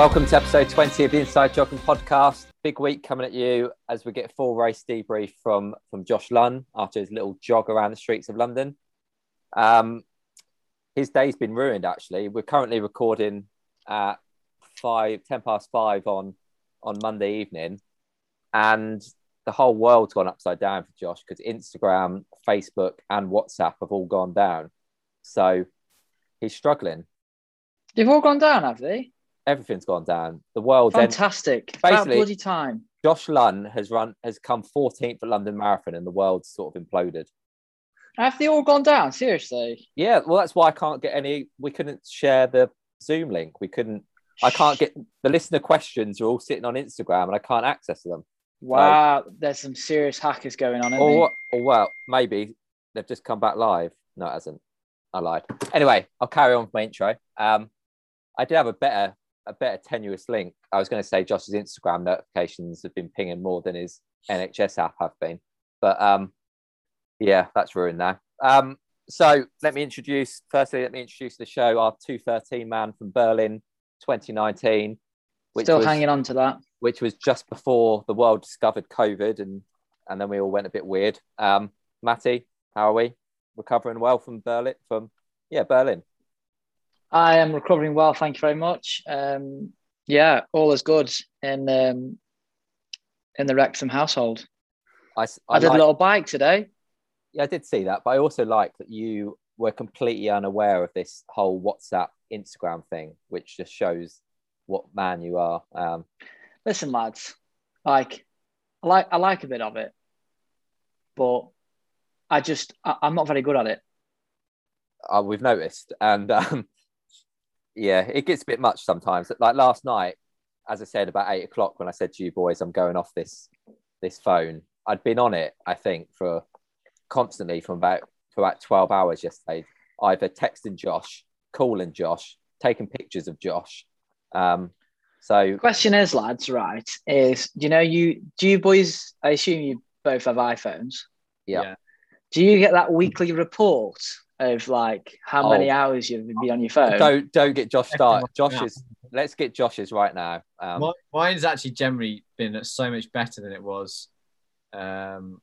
Welcome to episode 20 of the Inside Jogging Podcast. Big week coming at you as we get full race debrief from, from Josh Lunn after his little jog around the streets of London. Um, his day's been ruined, actually. We're currently recording at five, 10 past five on, on Monday evening. And the whole world's gone upside down for Josh because Instagram, Facebook, and WhatsApp have all gone down. So he's struggling. They've all gone down, have they? Everything's gone down. The world's fantastic. Basically, bloody time. Josh Lunn has run has come 14th at London Marathon, and the world's sort of imploded. Have they all gone down? Seriously? Yeah. Well, that's why I can't get any. We couldn't share the Zoom link. We couldn't. I can't get the listener questions are all sitting on Instagram, and I can't access them. Wow, so, there's some serious hackers going on. Or, or well, maybe they've just come back live. No, it hasn't. I lied. Anyway, I'll carry on with my intro. Um, I did have a better a better tenuous link. I was going to say Josh's Instagram notifications have been pinging more than his NHS app have been, but um, yeah, that's ruined now. Um, so let me introduce, firstly, let me introduce the show, our 213 man from Berlin 2019. Which Still was, hanging on to that. Which was just before the world discovered COVID and, and then we all went a bit weird. Um, Matty, how are we? Recovering well from Berlin? From, yeah, Berlin. I am recovering well, thank you very much. Um, yeah, all is good in um, in the Wrexham household. I, I, I did like, a little bike today yeah, I did see that, but I also like that you were completely unaware of this whole WhatsApp Instagram thing, which just shows what man you are. Um, Listen, lads, like I like I like a bit of it, but I just I, am not very good at it. Uh, we've noticed, and um, yeah, it gets a bit much sometimes. Like last night, as I said about eight o'clock, when I said to you boys, I'm going off this this phone. I'd been on it, I think, for constantly from about for about 12 hours yesterday, either texting Josh, calling Josh, taking pictures of Josh. Um, so question is, lads, right? Is you know you do you boys? I assume you both have iPhones. Yeah. yeah. Do you get that weekly report of like how oh. many hours you've been on your phone? Don't don't get Josh started. Josh is. Let's get Josh's right now. Um, Mine's actually generally been so much better than it was um,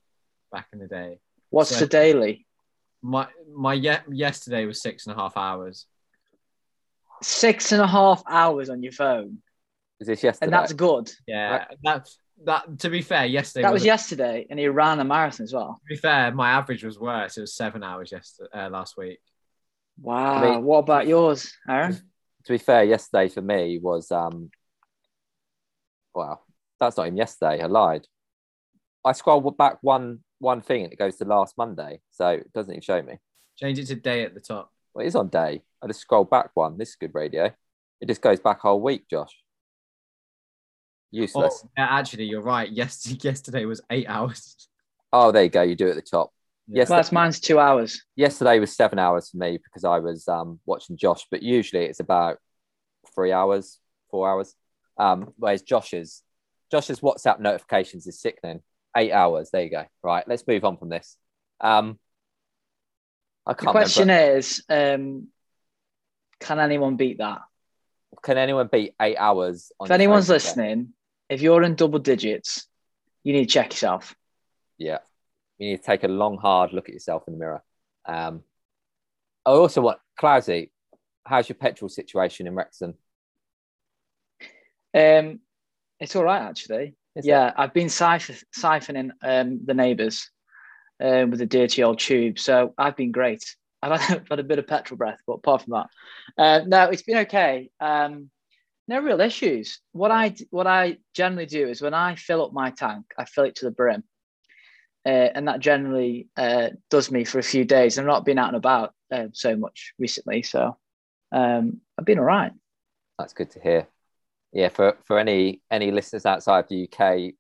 back in the day. What's so the daily? My my ye- yesterday was six and a half hours. Six and a half hours on your phone. Is this yesterday? And that's good. Yeah, that that. To be fair, yesterday that was, was yesterday, and he ran a marathon as well. To be fair, my average was worse. It was seven hours yesterday uh, last week. Wow. I mean, what about yours, Aaron? To be fair, yesterday for me was um. Well, that's not even yesterday. I lied. I scroll back one one thing and it goes to last Monday. So it doesn't even show me. Change it to day at the top. Well, it is on day. I just scroll back one. This is good radio. It just goes back whole week, Josh. Useless. Oh, yeah, actually, you're right. Yes, yesterday was eight hours. Oh, there you go. You do it at the top. Yes, well, that's mine's two hours. Yesterday was seven hours for me because I was um, watching Josh, but usually it's about three hours, four hours. Um, whereas Josh's Josh's WhatsApp notifications is sickening eight hours. There you go. Right, let's move on from this. Um, I can't. The question remember. is, um, can anyone beat that? Can anyone beat eight hours? if anyone's listening, if you're in double digits, you need to check yourself. Yeah, you need to take a long, hard look at yourself in the mirror. Um, I also want Clousy. How's your petrol situation in Wrexham? Um, it's all right actually. Is yeah, it? I've been siph- siphoning um, the neighbours uh, with a dirty old tube, so I've been great. I've had, had a bit of petrol breath, but apart from that, uh, no, it's been okay. Um, no real issues. What I what I generally do is when I fill up my tank, I fill it to the brim, uh, and that generally uh, does me for a few days. I've not been out and about uh, so much recently, so um, I've been all right. That's good to hear yeah, for, for any any listeners outside the UK,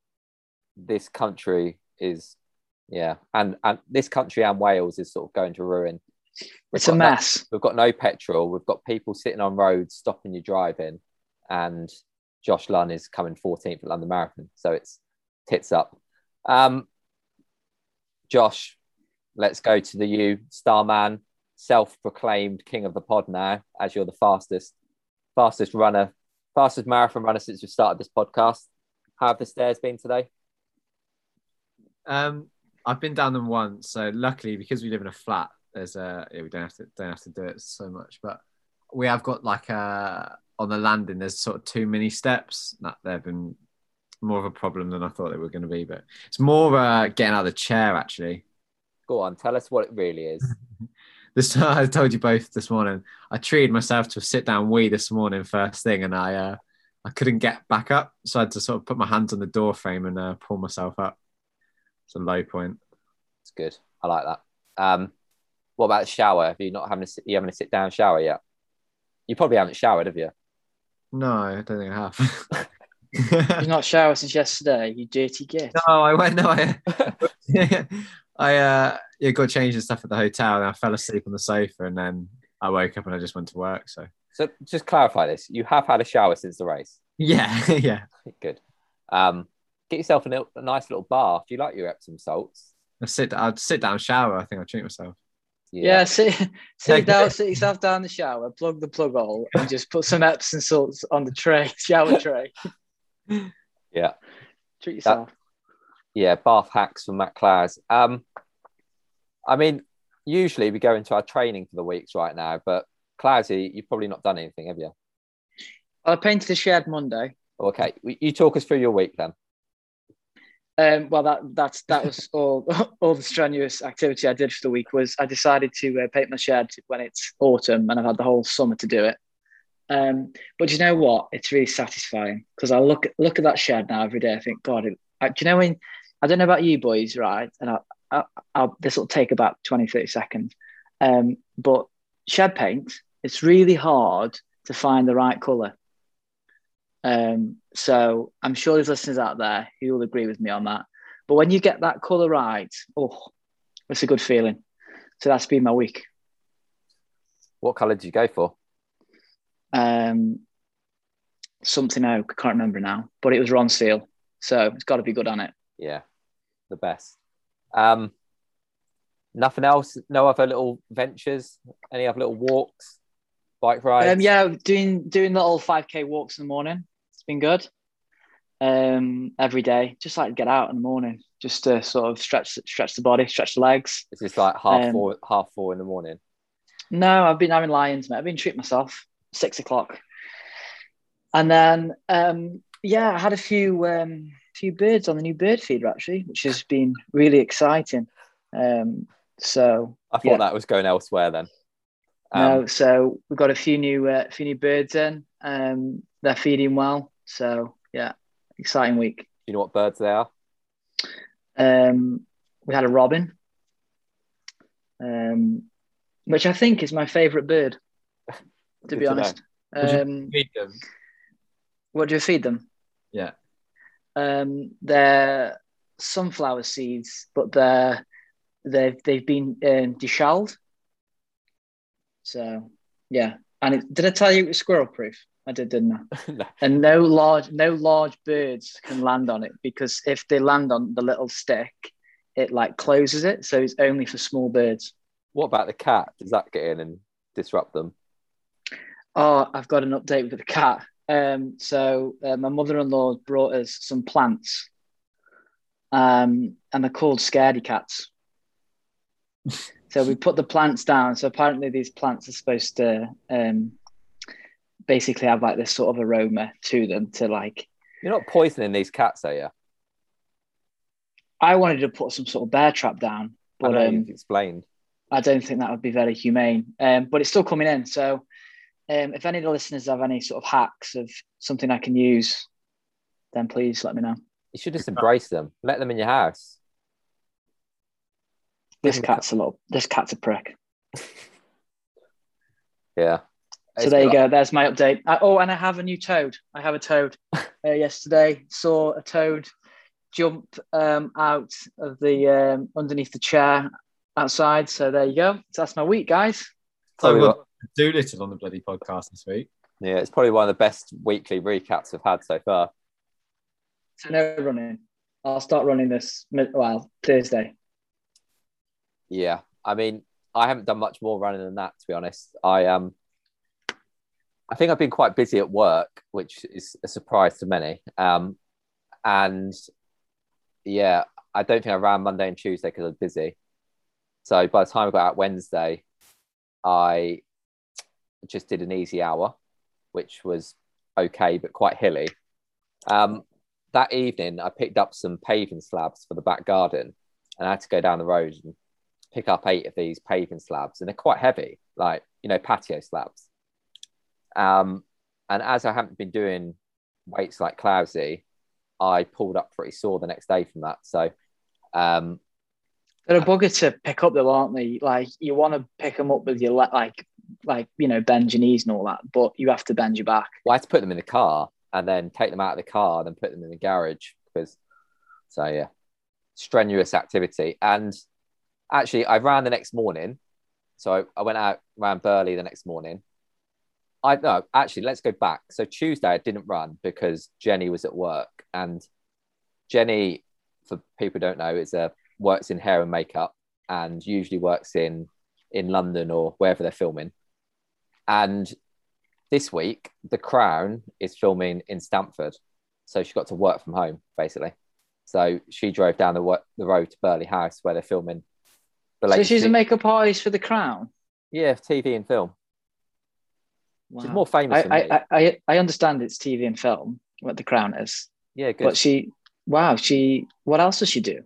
this country is yeah, and and this country and Wales is sort of going to ruin. We've It's a got no- mess. we've got no petrol. We've got people sitting on roads stopping you driving, and Josh Lunn is coming 14th at London Marathon. So it's tits up. Um, Josh, let's go to the you, Starman, self-proclaimed king of the pod now, as you're the fastest, fastest runner, fastest marathon runner since we started this podcast. How have the stairs been today? Um, I've been down them once, so luckily because we live in a flat, there's a yeah, we don't have to don't have to do it so much. But we have got like a on the landing. There's sort of two mini steps that they've been more of a problem than I thought they were going to be. But it's more uh, getting out of the chair actually. Go on, tell us what it really is. This I told you both this morning. I treated myself to a sit down wee this morning first thing, and I uh, I couldn't get back up, so I had to sort of put my hands on the door frame and uh, pull myself up. It's a low point. It's good. I like that. Um, what about the shower? Have you not having a you having a sit down shower yet? You probably haven't showered, have you? No, I don't think I have. You've have. not showered since yesterday, you dirty git. no, I went. No, I, I uh, yeah, got changed and stuff at the hotel, and I fell asleep on the sofa, and then I woke up and I just went to work. So So just clarify this: you have had a shower since the race. yeah, yeah. Good. Um, get yourself a, little, a nice little bath. Do you like your Epsom salts? I sit. I'd sit down, shower. I think I'd treat myself. Yeah, sit, sit down, sit yourself down the shower, plug the plug hole, and just put some Epsom salts on the tray, shower tray. Yeah. Treat yourself. Yeah, bath hacks from Matt Clares. Um, I mean, usually we go into our training for the weeks right now, but Clarsy, you've probably not done anything, have you? I painted a shed Monday. Okay, you talk us through your week then. Um, well, that that's that was all all the strenuous activity I did for the week was I decided to uh, paint my shed when it's autumn, and I've had the whole summer to do it. Um, but you know what? It's really satisfying because I look look at that shed now every day. I think, God, it, I, do you know when? I don't know about you boys, right? And I, I, I'll, this will take about 20, 30 seconds. Um, but shed paint, it's really hard to find the right color. Um, so I'm sure there's listeners out there who will agree with me on that. But when you get that colour right, oh, it's a good feeling. So that's been my week. What colour did you go for? Um, something I can't remember now, but it was Ronseal. So it's got to be good on it. Yeah, the best. Um, nothing else. No other little ventures. Any other little walks, bike rides? Um, yeah, doing doing little 5k walks in the morning. It's been good. Um, every day, just like to get out in the morning, just to sort of stretch stretch the body, stretch the legs. Is this like half Um, four, half four in the morning? No, I've been having lions, mate. I've been treating myself. Six o'clock, and then um, yeah, I had a few um, few birds on the new bird feeder actually, which has been really exciting. Um, so I thought yeah. that was going elsewhere then. Um, no, so we've got a few new uh, few new birds in. Um, they're feeding well. So yeah, exciting week. Do you know what birds they are? Um, we had a robin, um, which I think is my favourite bird. To be to know. honest, Would you um, feed them? what do you feed them? Yeah. Um, they're sunflower seeds, but they're they've they've been um, deshelled. So yeah, and it, did I tell you it was squirrel proof? I did, didn't I? No. And no large no large birds can land on it because if they land on the little stick, it like closes it, so it's only for small birds. What about the cat? Does that get in and disrupt them? Oh, I've got an update with the cat. Um, so uh, my mother-in-law brought us some plants, um, and they're called scaredy cats. so we put the plants down. So apparently these plants are supposed to um, basically have like this sort of aroma to them to like. You're not poisoning these cats, are you? I wanted to put some sort of bear trap down, I but know um, explained. I don't think that would be very humane. Um, but it's still coming in. So um, if any of the listeners have any sort of hacks of something I can use, then please let me know. You should just embrace them. Let them in your house. This Give 'em a cat's a little. This cat's a prick. Yeah. So It's there you like- go. There's my update. I, oh, and I have a new toad. I have a toad. Uh, yesterday, saw a toad jump um, out of the um, underneath the chair outside. So there you go. So that's my week, guys. So we've what- got Dolittle on the bloody podcast this week. Yeah, it's probably one of the best weekly recaps I've had so far. So no running. I'll start running this mid- well Thursday. Yeah, I mean, I haven't done much more running than that to be honest. I um, I think I've been quite busy at work, which is a surprise to many. Um, and yeah, I don't think I ran Monday and Tuesday because I was busy. So by the time I got out Wednesday, I just did an easy hour, which was okay but quite hilly. Um, that evening, I picked up some paving slabs for the back garden, and I had to go down the road and pick up eight of these paving slabs, and they're quite heavy, like you know patio slabs. Um, and as I haven't been doing weights like Clousy, I pulled up pretty sore the next day from that. So, um, They're a bugger to pick up though, aren't they? Like you want to pick them up with your le- like like you know bend your knees and all that, but you have to bend your back. well, I had to put them in the car and then take them out of the car, and then put them in the garage because, so yeah, strenuous activity. And actually, I ran the next morning. So I, I went out, ran Burghley the next morning. I no, actually, let's go back. So Tuesday, I didn't run because Jenny was at work, and Jenny, for people don't know, is a works in hair and makeup, and usually works in in London or wherever they're filming. And this week, The Crown is filming in Stamford, so she got to work from home basically. So she drove down the the road to Burghley House where they're filming. So she's a makeup artist for The Crown. yeah, TV and film. She's more famous than I. I, I I understand it's TV and film what The Crown is, yeah, good. but she wow she what else does she do?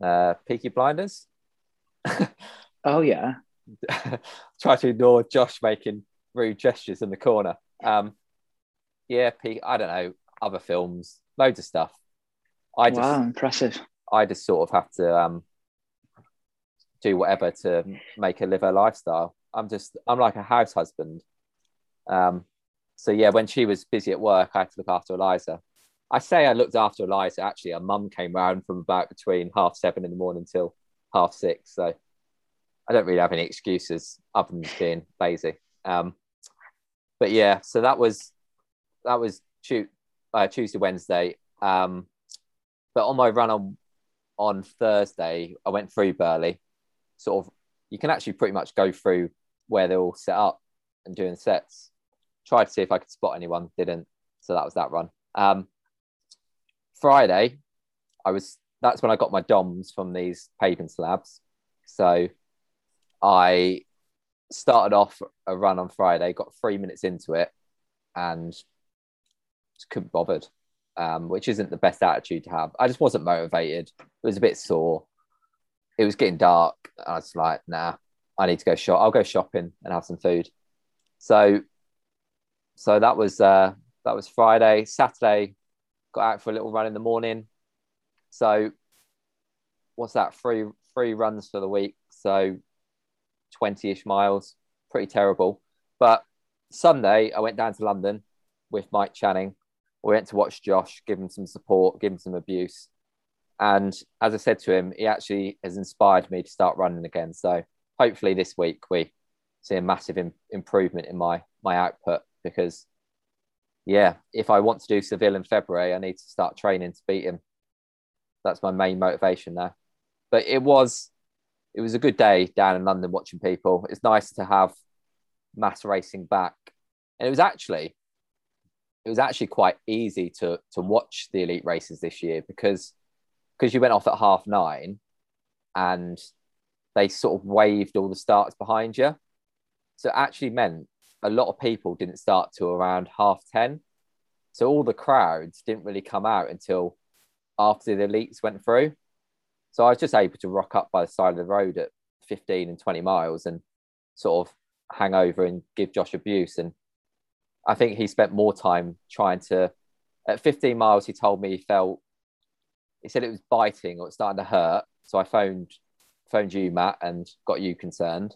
uh, Peaky Blinders. Oh yeah, Try to ignore Josh making rude gestures in the corner. Um, yeah, Pe- I don't know other films, loads of stuff. I just wow, impressive. I just sort of have to um, do whatever to make her live her lifestyle. I'm just I'm like a house husband. Um, so yeah, when she was busy at work, I had to look after Eliza. I say I looked after Eliza. Actually, her mum came round from about between half seven in the morning till half six. So I don't really have any excuses other than just being lazy. Um, but yeah, so that was that was uh, Tuesday, Wednesday. Um, but on my run on on Thursday, I went through Burghley. Sort of, you can actually pretty much go through where they're all set up and doing sets. Tried to see if I could spot anyone, didn't. So that was that run. Um, Friday, I was. That's when I got my DOMs from these paving slabs. So I started off a run on Friday, got three minutes into it, and just couldn't bothered um, which isn't the best attitude to have. I just wasn't motivated. It was a bit sore. It was getting dark. I was like, nah, I need to go shop. I'll go shopping and have some food. So, so that was uh, that was Friday. Saturday, got out for a little run in the morning. So, what's that? Three three runs for the week. So, twenty ish miles. Pretty terrible. But Sunday, I went down to London with Mike Channing we went to watch Josh, give him some support, give him some abuse. And as I said to him, he actually has inspired me to start running again. So hopefully this week we see a massive Im- improvement in my my output because yeah, if I want to do Seville in February, I need to start training to beat him. That's my main motivation now. But it was it was a good day down in London watching people. It's nice to have mass racing back. And it was actually it was actually quite easy to to watch the elite races this year because because you went off at half nine and they sort of waved all the starts behind you. So it actually meant a lot of people didn't start till around half 10. So all the crowds didn't really come out until after the elites went through. So I was just able to rock up by the side of the road at 15 and 20 miles and sort of hang over and give Josh abuse. And I think he spent more time trying to. At 15 miles, he told me he felt. He said it was biting or it's starting to hurt. So I phoned phoned you, Matt, and got you concerned.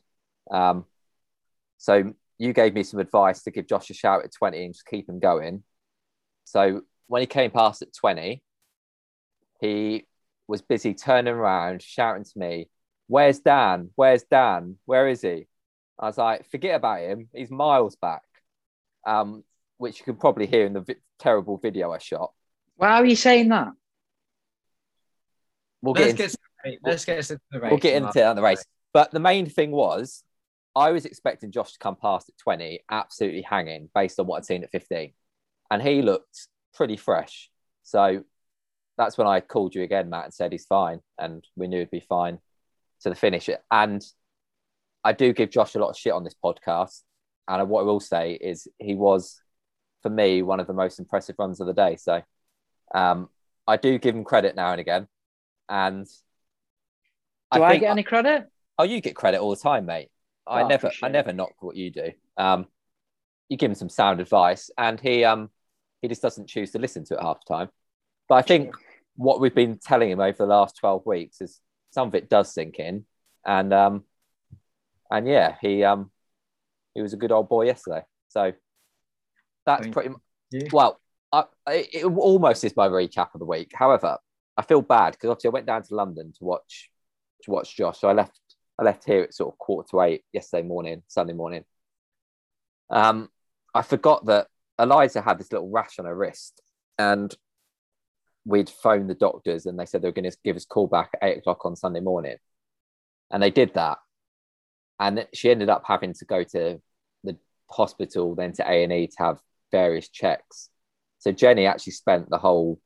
Um, so you gave me some advice to give Josh a shout at 20 and just keep him going. So when he came past at 20, he was busy turning around, shouting to me, Where's Dan? Where's Dan? Where is he? I was like, forget about him. He's miles back. Um, which you can probably hear in the vi- terrible video I shot. Why are you saying that? We'll get Let's into, get, to the race. let's get into the race. we'll get into it on the race. But the main thing was, I was expecting Josh to come past at 20, absolutely hanging based on what I'd seen at 15. And he looked pretty fresh. So that's when I called you again, Matt, and said he's fine. And we knew he'd be fine to the finish. And I do give Josh a lot of shit on this podcast. And what I will say is he was, for me, one of the most impressive runs of the day. So um, I do give him credit now and again. And Do I, think- get any credit? Oh, you get credit all the time, mate. I Oh, never, I never knock what you do. Um, you give him some sound advice, and he, um, he just doesn't choose to listen to it half the time. But I think what we've been telling him over the last twelve weeks is some of it does sink in, and um, and yeah, he, um, he was a good old boy yesterday. So that's Thank pretty. you. Well, I, it, it almost is my recap of the week. However, I feel bad because obviously I went down to London to watch to watch Josh. So I left I left here at sort of quarter to eight yesterday morning, Sunday morning. Um, I forgot that Eliza had this little rash on her wrist, and we'd phoned the doctors, and they said they were going to give us a call back at eight o'clock on Sunday morning, and they did that, and she ended up having to go to the hospital, then to A and E to have various checks. So Jenny actually spent the whole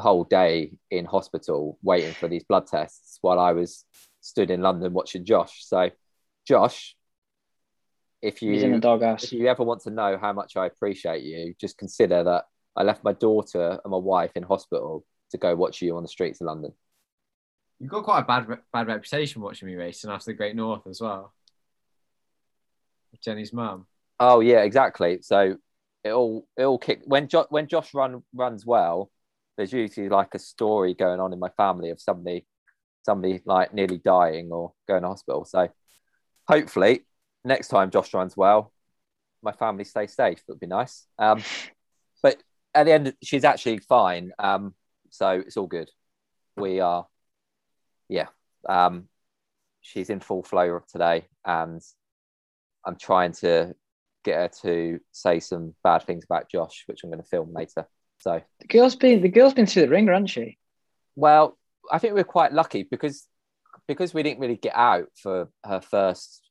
the whole day in hospital waiting for these blood tests while I was stood in London watching Josh. So, Josh, if He's in the you if you ever want to know how much I appreciate you, just consider that I left my daughter and my wife in hospital to go watch you on the streets of London. You've got quite a bad re- bad reputation watching me racing after the Great North as well. Jenny's mum. Oh yeah, exactly. So it all it all kick when jo- when Josh run runs well. There's usually like a story going on in my family of somebody somebody like nearly dying or going to hospital. So hopefully next time Josh runs well, my family stays safe. That'd be nice. Um, but at the end, she's actually fine. Um, so it's all good. We are, yeah. Um, she's in full flow of today, and I'm trying to get her to say some bad things about Josh, which I'm going to film later. So, The girl's been the girl's been through the ringer, hasn't she? well, I think we're quite lucky because because we didn't really get out for her first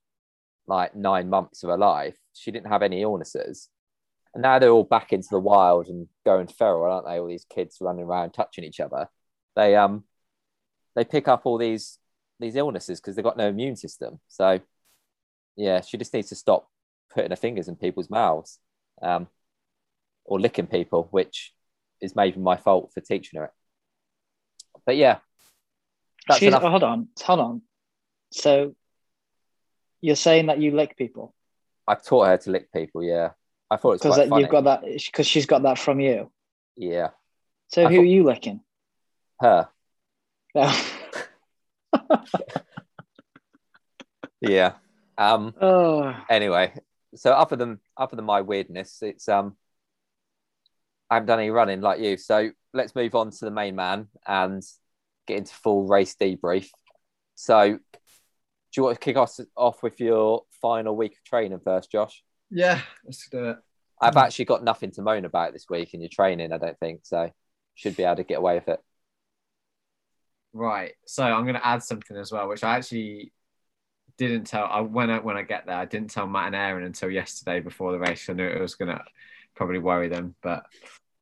like nine months of her life. She didn't have any illnesses, and now they're all back into the wild and going feral, aren't they? All these kids running around touching each other. They um they pick up all these these illnesses because they've got no immune system. So yeah, she just needs to stop putting her fingers in people's mouths um, or licking people, which is maybe my fault for teaching her it. But yeah, that's She's, enough. oh, hold on, hold on. So you're saying that you lick people I've taught her to lick people. Yeah, I thought it was because you've got that because she's got that from you. Yeah, So I who thought- are you licking? her. Oh. Yeah. Um. oh, Anyway, so other than other than my weirdness, it's um. I haven't done any running like you, so let's move on to the main man and get into full race debrief. So, do you want to kick us off with your final week of training first, Josh? Yeah, let's do it. I've actually got nothing to moan about this week in your training. I don't think so. Should be able to get away with it. Right. So I'm going to add something as well, which I actually didn't tell. I when I when I get there, I didn't tell Matt and Aaron until yesterday before the race. I knew it was going to probably worry them. But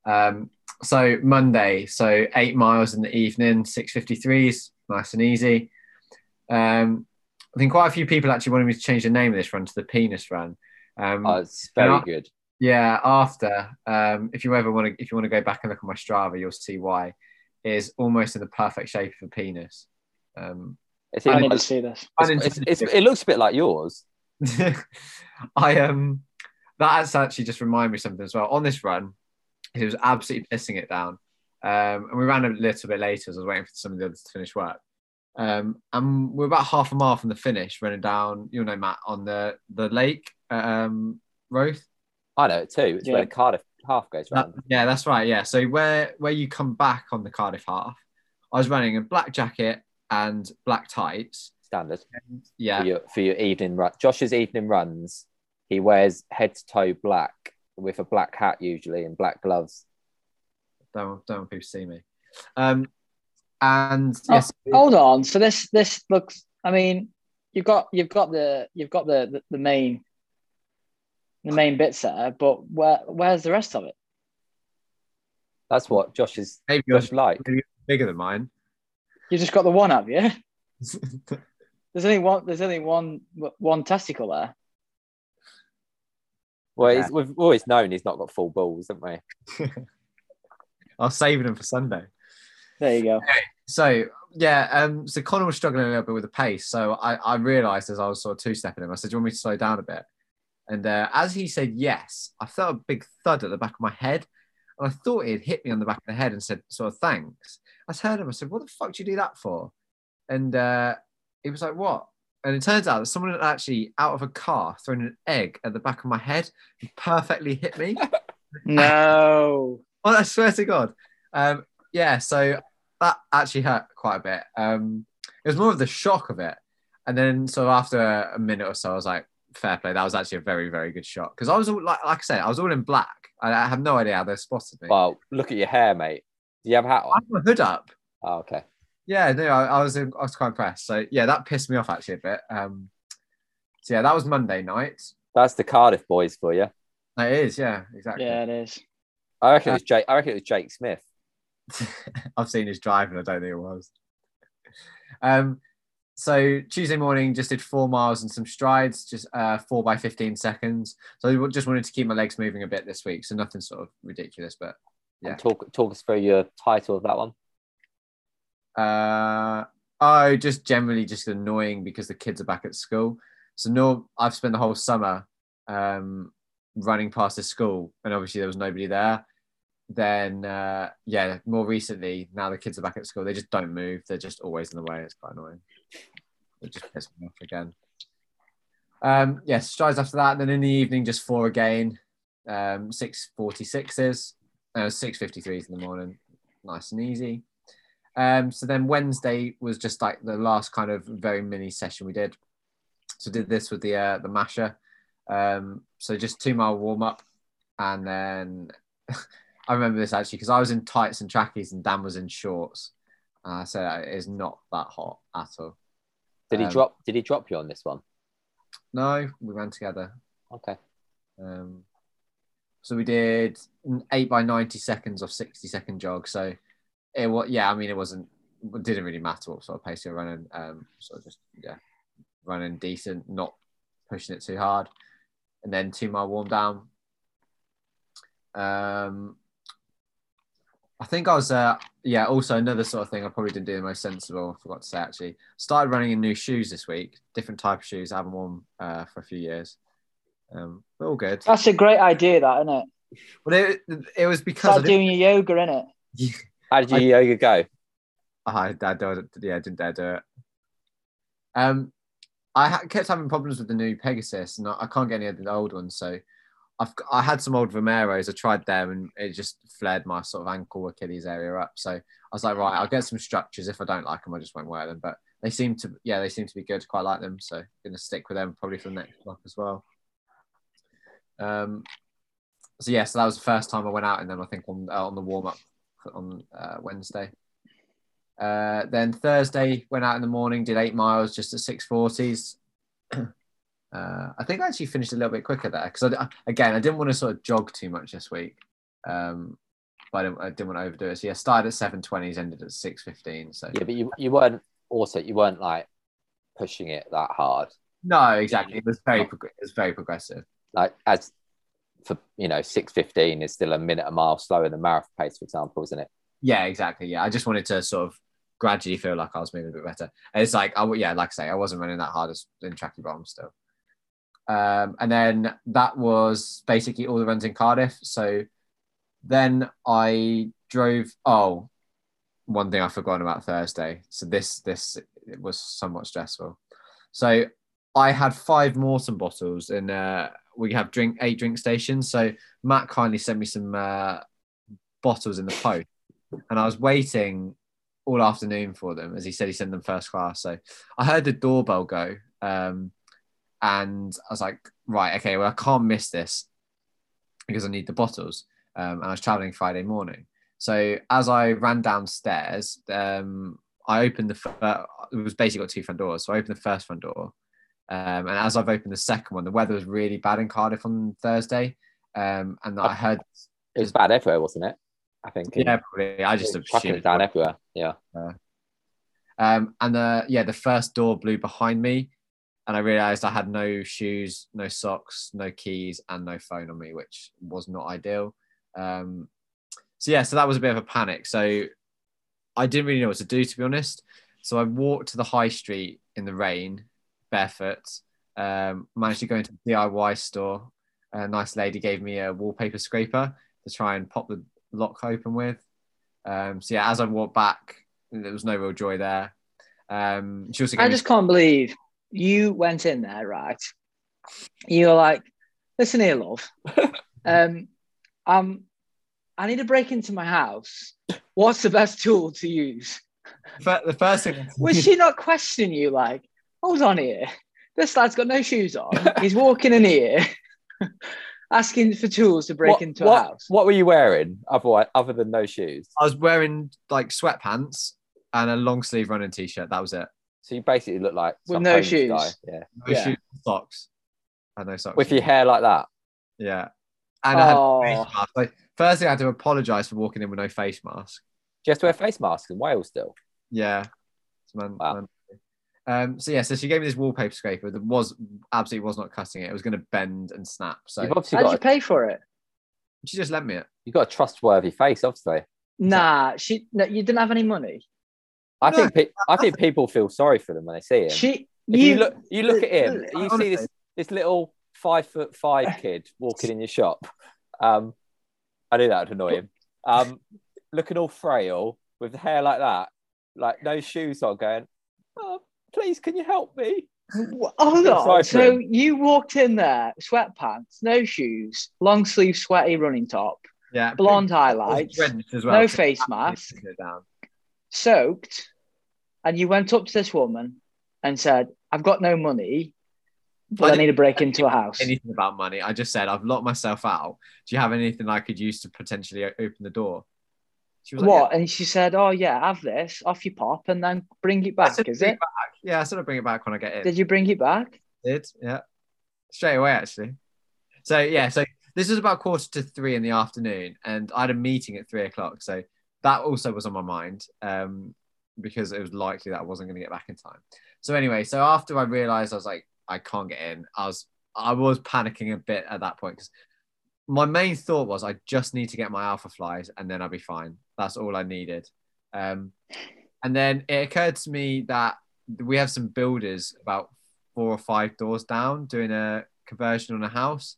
um, so Monday, so eight miles in the evening, six fifty threes, nice and easy. Um, I think quite a few people actually wanted me to change the name of this run to the penis run. Um, Oh, it's very Yeah. good. yeah, after um, if you ever want to if you want to go back and look at my Strava, you'll see why it is almost in the perfect shape of a penis. Um, It's, I in- need to see this. it's, it's, it looks a bit like yours. I um that actually just reminded me of something as well. On this run, he was absolutely pissing it down. Um, and we ran a little bit later as I was waiting for some of the others to finish work. Um, and we're about half a mile from the finish, running down, you know, Matt, on the the lake at um, Roath. I know it too. It's where Yeah. the Cardiff half goes That- round. yeah, that's right. Yeah. So where where you come back on the Cardiff half, I was running a black jacket and black tights, standard Yeah, for your for your evening run. Josh's evening runs, he wears head to toe black with a black hat usually and black gloves. don't don't want people to see me. Um, and Oh, yes, Hold on. So this this looks. I mean, you've got you've got the you've got the the, the main the main bits there, but where where's the rest of it? That's what Josh is maybe you're Josh like. maybe bigger than mine. You just got the one, have you? There's only one. There's only one one testicle there. Well, Okay. he's, we've always known he's not got full balls, haven't we? I'll save them for Sunday. There you go. So yeah, um, so Connor was struggling a little bit with the pace. So I, I realised as I was sort of two stepping him, I said, "Do you want me to slow down a bit?" And uh, as he said yes, I felt a big thud at the back of my head, and I thought he'd hit me on the back of the head and said, "Sort of thanks." I heard him. I said, "What the fuck do you do that for?" And uh, he was like, "What?" And it turns out that someone had actually out of a car thrown an egg at the back of my head and perfectly hit me. No. Oh, I swear to God. Um, yeah, so that actually hurt quite a bit. Um, it was more of the shock of it. And then, so after a minute or so, I was like, fair play. That was actually a very, very good shot. Because I was all, like, like I said, I was all in black. I, I have no idea how they spotted me. Well, look at your hair, mate. Do you have a hat I on? had my hood up. Oh, okay. Yeah, no, I, I was I was quite impressed. So yeah, that pissed me off actually a bit. Um, so yeah, that was Monday night. That's the Cardiff boys for you. It is, yeah, exactly. Yeah, it is. I reckon it was Jake. I reckon it was Jake Smith. I've seen his drive and I don't think it was. Um, so Tuesday morning, just did four miles and some strides, just uh, four by 15 seconds. So I just wanted to keep my legs moving a bit this week. So nothing sort of ridiculous, but Yeah. And talk talk us through your title of that one. Uh, oh, just generally just annoying because the kids are back at school. So no, I've spent the whole summer um, running past the school, and obviously there was nobody there. Then uh, yeah, more recently, now the kids are back at school. They just don't move. They're just always in the way. It's quite annoying. It just pisses me off again. Um, yes, strides after that. And Then in the evening, just four again. Um, six forty sixes, uh, six fifty threes in the morning. Nice and easy. Um, so then Wednesday was just like the last kind of very mini session we did. So did this with the uh, the masher. Um, so just two mile warm up, and then I remember this actually because I was in tights and trackies and Dan was in shorts. Uh, so it is not that hot at all. Did he Um, drop? Did he drop you on this one? No, we ran together. Okay. Um, so we did eight by ninety seconds of sixty second jog. So it was yeah. I mean, it wasn't. It didn't really matter what sort of pace you're running. Um, sort of just yeah, running decent, not pushing it too hard, and then two mile warm down. Um, I think I was uh yeah. Also another sort of thing I probably didn't do the most sensible. I forgot to say actually. Started running in new shoes this week. Different type of shoes. I haven't worn uh, for a few years. Um, but all good. That's a great idea, that isn't it? Well, it, it was because Start doing your yoga, innit? How did your I- yoga go? I, I, don't- yeah, didn't dare do it. Um, I ha- kept having problems with the new Pegasus, and I, I can't get any of the old ones. So I've I had some old Vomeros. I tried them, and it just flared my sort of ankle Achilles area up. So I was like, right, I'll get some structures. If I don't like them, I just won't wear them. But they seem to, yeah, they seem to be good. Quite like them. So gonna stick with them probably for the next block as well. Um, so yeah, so that was the first time I went out in them. I think on uh, on the warm up on uh, Wednesday. Uh, then Thursday went out in the morning, did eight miles just at six forties. uh, I think I actually finished a little bit quicker there because I, again I didn't want to sort of jog too much this week, um, but I didn't, I didn't want to overdo it. So yeah, started at seven twenties, ended at six fifteen. So Yeah, but you you weren't also you weren't like pushing it that hard. no, exactly. It was very it was very progressive. Like as for you know, six fifteen is still a minute a mile slower than marathon pace, for example, isn't it? Yeah, exactly. Yeah, I just wanted to sort of gradually feel like I was moving a bit better. And it's like, i yeah, like I say, I wasn't running that hard as in Tracky Bottom still. Um, and then that was basically all the runs in Cardiff. So then I drove. Oh, one thing I forgot about Thursday. So this this it was somewhat stressful. So I had five Maurten bottles, in uh, we have drink eight drink stations. So Matt kindly sent me some uh, bottles in the post, and I was waiting all afternoon for them, as he said he sent them first class. So I heard the doorbell go, um, and I was like, right, okay, well I can't miss this because I need the bottles. Um, and I was traveling Friday morning. So as I ran downstairs, um, I opened the. Fir- it was basically got two front doors, so I opened the first front door, um, and as I've opened the second one, the weather was really bad in Cardiff on Thursday, um, and I heard It was bad everywhere, wasn't it? I think. yeah, probably I just assumed down everywhere. Yeah. Um, and the yeah, the first door blew behind me, and I realised I had no shoes, no socks, no keys, and no phone on me, which was not ideal. Um, so yeah, so that was a bit of a panic. So I didn't really know what to do, to be honest. So I walked to the high street in the rain, barefoot. Um, managed to go into the DIY store. A nice lady gave me a wallpaper scraper to try and pop the lock open with. Um, so yeah, as I walked back, there was no real joy there. Um, she also I me- just can't believe you went in there, right? You're like, listen here, love. um, um, I need to break into my house. What's the best tool to use? The first thing Was she not questioning you? Like, hold on here. This lad's got no shoes on. He's walking in here, asking for tools to break what, into what, a house. What were you wearing otherwise, other than no shoes? I was wearing like sweatpants and a long sleeve running t-shirt. That was it. So you basically look like With no shoes? guy. Yeah. No Yeah. shoes, socks. I had no socks. With your hair like that. yeah. And I had Oh. a face mask. Like, firstly, I had to apologise for walking in with no face mask. Do you have to wear face masks in Wales still? Yeah. It's man- Wow. man- Um, so yeah, so she gave me this wallpaper scraper that was absolutely was not cutting it. It was going to bend and snap. So You've obviously How'd got you a, pay for it? she just lent me it. you've got a trustworthy face, obviously. Nah, she. No, you didn't have any money. I No, think pe- I think people feel sorry for them when they see him. She. if you, look you look at him, Honestly. you see this this little five foot five kid walking in your shop. Um, I knew that would annoy him. Um, looking all frail with the hair like that, like no shoes on, going, oh, please, can you help me? Wh- Hold on. So you walked in there, sweatpants, no shoes, long sleeve, sweaty running top, Yeah. blonde highlights, as well. no face mask, put it down. soaked, and you went up to this woman and said, "I've got no money, but I, didn't need to break into a house." anything about money. I just said I've locked myself out. Do you have anything I could use to potentially open the door? She was What? like, And she said, "Oh yeah, have this off you pop, and then bring it back." Is "Bring it? back." Yeah, I said I'll bring it back when I get in. Did you bring it back? Did yeah, straight away actually. So yeah, so this was about quarter to three in the afternoon, and I had a meeting at three o'clock. So that also was on my mind um, because it was likely that I wasn't going to get back in time. So anyway, so after I realised I was like I can't get in, I was I was panicking a bit at that point because my main thought was I just need to get my Alphaflys and then I'll be fine. That's all I needed. Um, and then it occurred to me that we have some builders about four or five doors down doing a conversion on a house.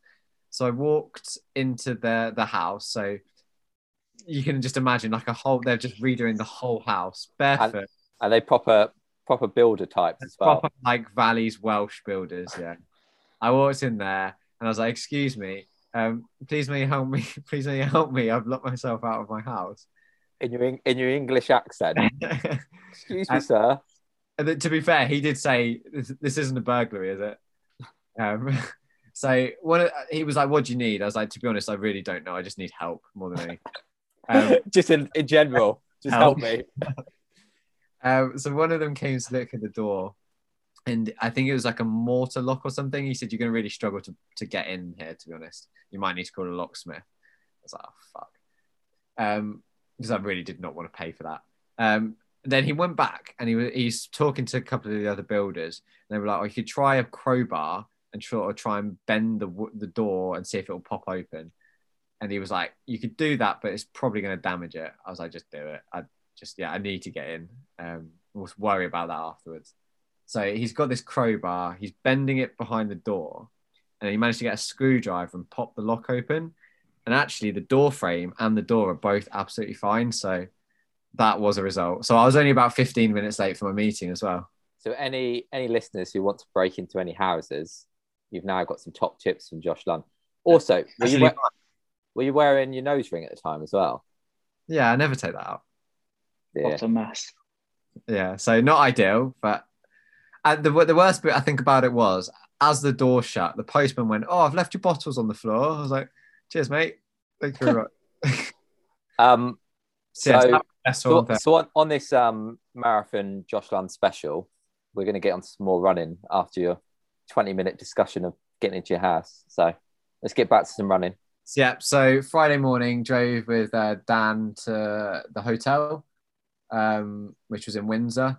So I walked into the the house. So you can just imagine like a whole they're just redoing the whole house barefoot. Are they proper proper builder types as well? proper like Valley's Welsh builders, yeah. I walked in there and I was like, excuse me, um, please may you help me, please may you help me. I've locked myself out of my house. In your in your English accent. and Excuse me, And- sir. then, to be fair, he did say this, this isn't a burglary, is it? Um, so what he was like, what do you need? I was like, to be honest, I really don't know. I just need help more than anything. Um, just in, in general, just Help. help me. Um, so one of them came to look at the door, and I think it was like a mortar lock or something. He said, "You're going to really struggle to, to get in here. To be honest, you might need to call a locksmith." I was like, "Oh fuck," um, because I really did not want to pay for that. Um, then he went back and he was he's talking to a couple of the other builders. And they were like, "Oh, you could try a crowbar and sort of try and bend the the door and see if it will pop open." And he was like, "You could do that, but it's probably going to damage it." I was like, "Just do it. I just yeah, I need to get in. Um, we'll worry about that afterwards." So he's got this crowbar. He's bending it behind the door, and he managed to get a screwdriver and pop the lock open. And actually, the door frame and the door are both absolutely fine. So that was a result. So I was only about 15 minutes late for my meeting as well. So any any listeners who want to break into any houses, you've now got some top tips from Josh Lunn. Also, were you, we- were you wearing your nose ring at the time as well? yeah, I never take that out. Yeah. What a mess. Yeah, so not ideal, but and the the worst bit I think about it was as the door shut, the postman went, "Oh, I've left your bottles on the floor." I was like, "Cheers, mate. Thank you very much." Um, So, So- so, on, on this um, marathon Josh Lunn special, we're going to get on some more running after your 20 minute discussion of getting into your house. So let's get back to some running. Yeah, so Friday morning, drove with uh, Dan to the hotel, um, which was in Windsor.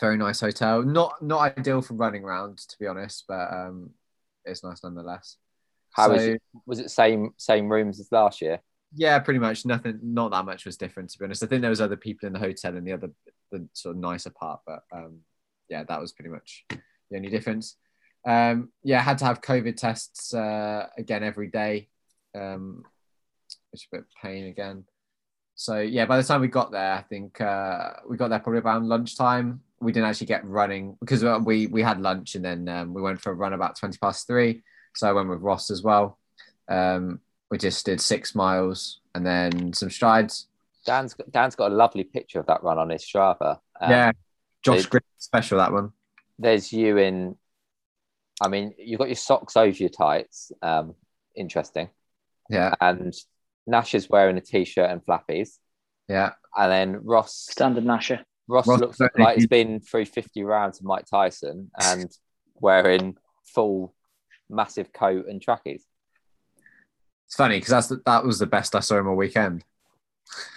Very nice hotel. Not not ideal for running around, to be honest, but um, it's nice nonetheless. How So- was it? Was it same same rooms as last year? Yeah, pretty much nothing. Not that much was different, to be honest. I think there was other people in the hotel in the other, the sort of nicer part, but um, yeah, that was pretty much the only difference. Um, yeah, had to have COVID tests uh, again every day, um, which is a bit of pain again. So yeah, by the time we got there, I think uh, we got there probably around lunchtime. We didn't actually get running because uh, we we had lunch and then um, we went for a run about twenty past three. So I went with Ross as well. Um, we just did six miles and then some strides. Dan's got, Dan's got a lovely picture of that run on his Strava. Um, yeah, Josh Green special that one. There's you in. I mean, you've got your socks over your tights. Um, interesting. Yeah, And Nash is wearing a t-shirt and flappies, yeah. and then Ross Standard Nasher. Ross, Ross looks like he's did. been through 50 rounds of Mike Tyson and wearing full massive coat and trackies. It's funny because that's the, that was the best I saw him all weekend.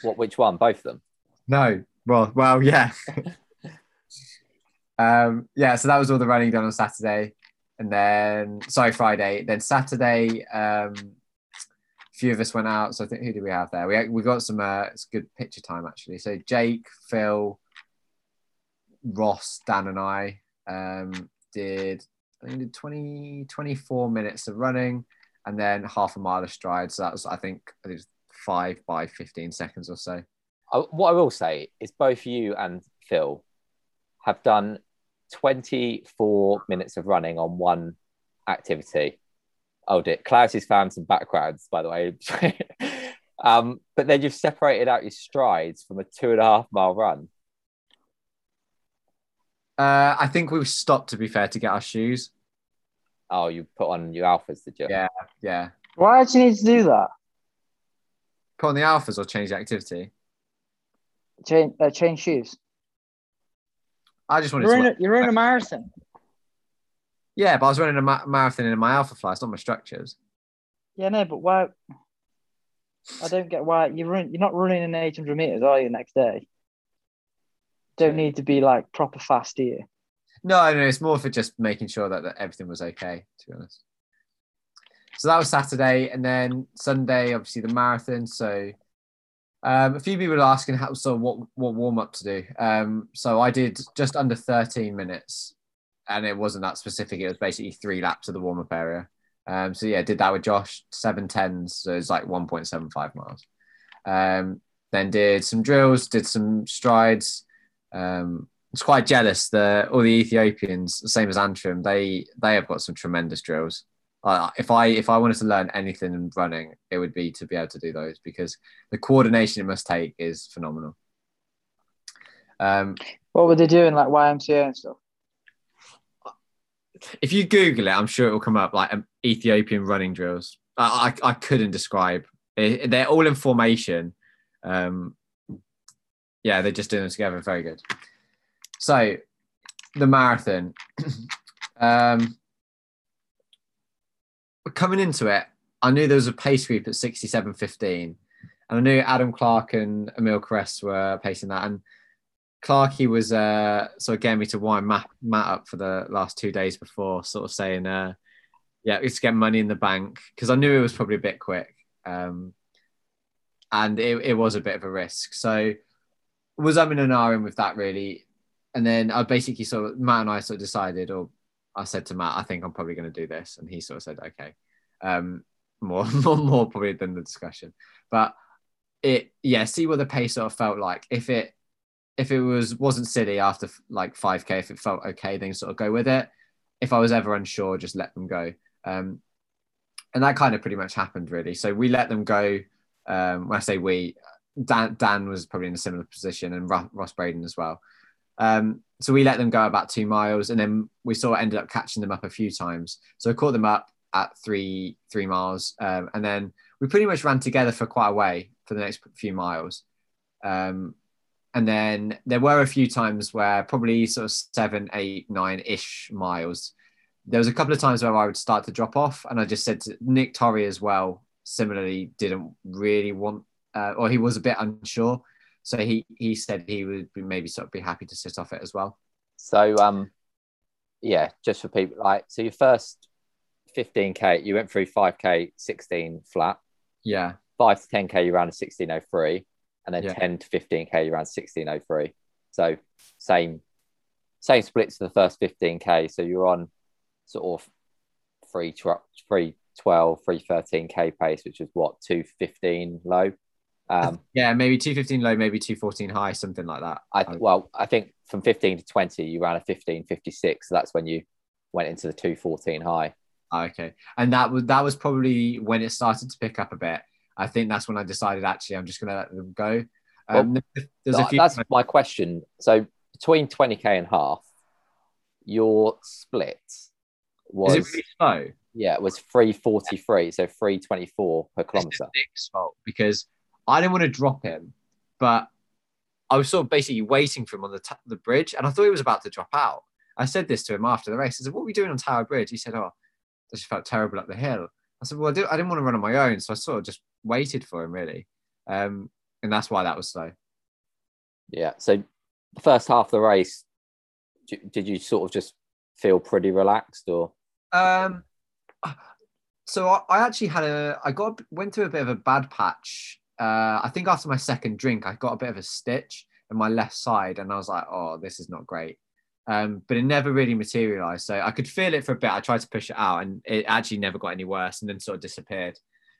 What? Which one? Both of them. No, well, well, yeah, um, yeah. So that was all the running done on Saturday, and then sorry Friday. Then Saturday, um, a few of us went out. So I think who did we have there? We we got some. Uh, it's good picture time actually. So Jake, Phil, Ross, Dan, and I um, did. I think did 20, 24 minutes of running, and then half a mile of stride. So that was I think it was five by fifteen seconds or so. I, what I will say is both you and Phil have done 24 minutes of running on one activity. Oh dear, Klaus has found some backgrounds, by the way. um, but then you've separated out your strides from a two and a half mile run. Uh, I think we've stopped to be fair to get our shoes. Oh, you put on your alphas, did you? Yeah. Yeah. Why do you need to do that? Put on the alphas or change the activity. Change, uh, change shoes. I just wanted You're to. in, a, you're in a marathon. yeah, but I was running a ma- marathon in my Alphafly. It's not my structures. Yeah, no, but why? I don't get why you run. You're not running an 800 meters, are you? Next day. Don't need to be like proper fast, do you? No, no, it's more for just making sure that, that everything was okay. To be honest. So that was Saturday, and then Sunday, obviously the marathon. So um, a few people were asking how so what what warm up to do. Um, so I did just under 13 minutes, and it wasn't that specific. It was basically three laps of the warm up area. Um, so yeah, did that with Josh, seven tens. So it's like 1.75 miles. Um, then did some drills, did some strides. Um, was quite jealous. The all the Ethiopians, same as Antrim, they they have got some tremendous drills. Uh, if I if I wanted to learn anything in running, it would be to be able to do those because the coordination it must take is phenomenal. Um, What were they doing, like YMCA and stuff? if you Google it, I'm sure it will come up like um, Ethiopian running drills. I, I, I couldn't describe. It, they're all in formation. Um, yeah, they're just doing them together. Very good. So, the marathon. um, coming into it, I knew there was a pace group at 67.15. And I knew Adam Clark and Emile Cairess were pacing that. And Clarkey was uh, sort of getting me to wind Matt, Matt up for the last two days before, sort of saying, uh, yeah, let's get money in the bank. Because I knew it was probably a bit quick. Um, and it, it was a bit of a risk. So, was I'm in an ahhing with that really. And then I basically sort of, Matt and I sort of decided, or I said to Matt, I think I'm probably going to do this. And he sort of said, okay. Um, more, more, more probably than the discussion. But it, yeah, see what the pace sort of felt like. If it, if it was wasn't silly after like 5k, if it felt okay, then sort of go with it. If I was ever unsure, just let them go. Um, and that kind of pretty much happened really. So we let them go. Um, when I say we, Dan, Dan was probably in a similar position, and Ross Braden as well. Um, so we let them go about two miles, and then we sort of ended up catching them up a few times. So I caught them up at three three miles, um, and then we pretty much ran together for quite a way for the next few miles. Um, and then there were a few times where probably sort of seven, eight, nine ish miles. There was a couple of times where I would start to drop off, and I just said to Nick Torrey as well. Similarly, didn't really want, uh, or he was a bit unsure. So he he said he would be maybe sort of be happy to sit off it as well. So um, yeah, just for people like so your first 15k, you went through 5k, 16 flat, Yeah, five to 10k, you ran a 1603, and then Yeah. 10 to 15k, you ran 1603. So same same splits for the first 15k. So you're on sort of three three 12, 313k pace, which is what 215 low. Um, yeah, maybe two fifteen low, maybe two fourteen high, something like that. I well, I think from 15 to 20, you ran a 1556. So that's when you went into the 214 high. Oh, okay, and that was that was probably when it started to pick up a bit. I think that's when I decided actually I'm just going to let them go. Um, there's a few. That's my question. So between 20k and half, your split was is it really slow? yeah, it was 343, so 324 per kilometer. Nick's fault because I didn't want to drop him, but I was sort of basically waiting for him on the t- the bridge, and I thought he was about to drop out. I said this to him after the race. I said, "What are we doing on Tower Bridge?" He said, "Oh, I just felt terrible up the hill." I said, "Well, I, did, I didn't want to run on my own, so I sort of just waited for him, really, um, and that's why that was slow." Yeah. So the first half of the race, did you sort of just feel pretty relaxed or Um, so I, I actually had a, I got went through a bit of a bad patch. Uh, I think after my second drink, I got a bit of a stitch in my left side, and I was like, "Oh, this is not great." Um, but it never really materialized. So I could feel it for a bit. I tried to push it out, and it actually never got any worse, and then sort of disappeared.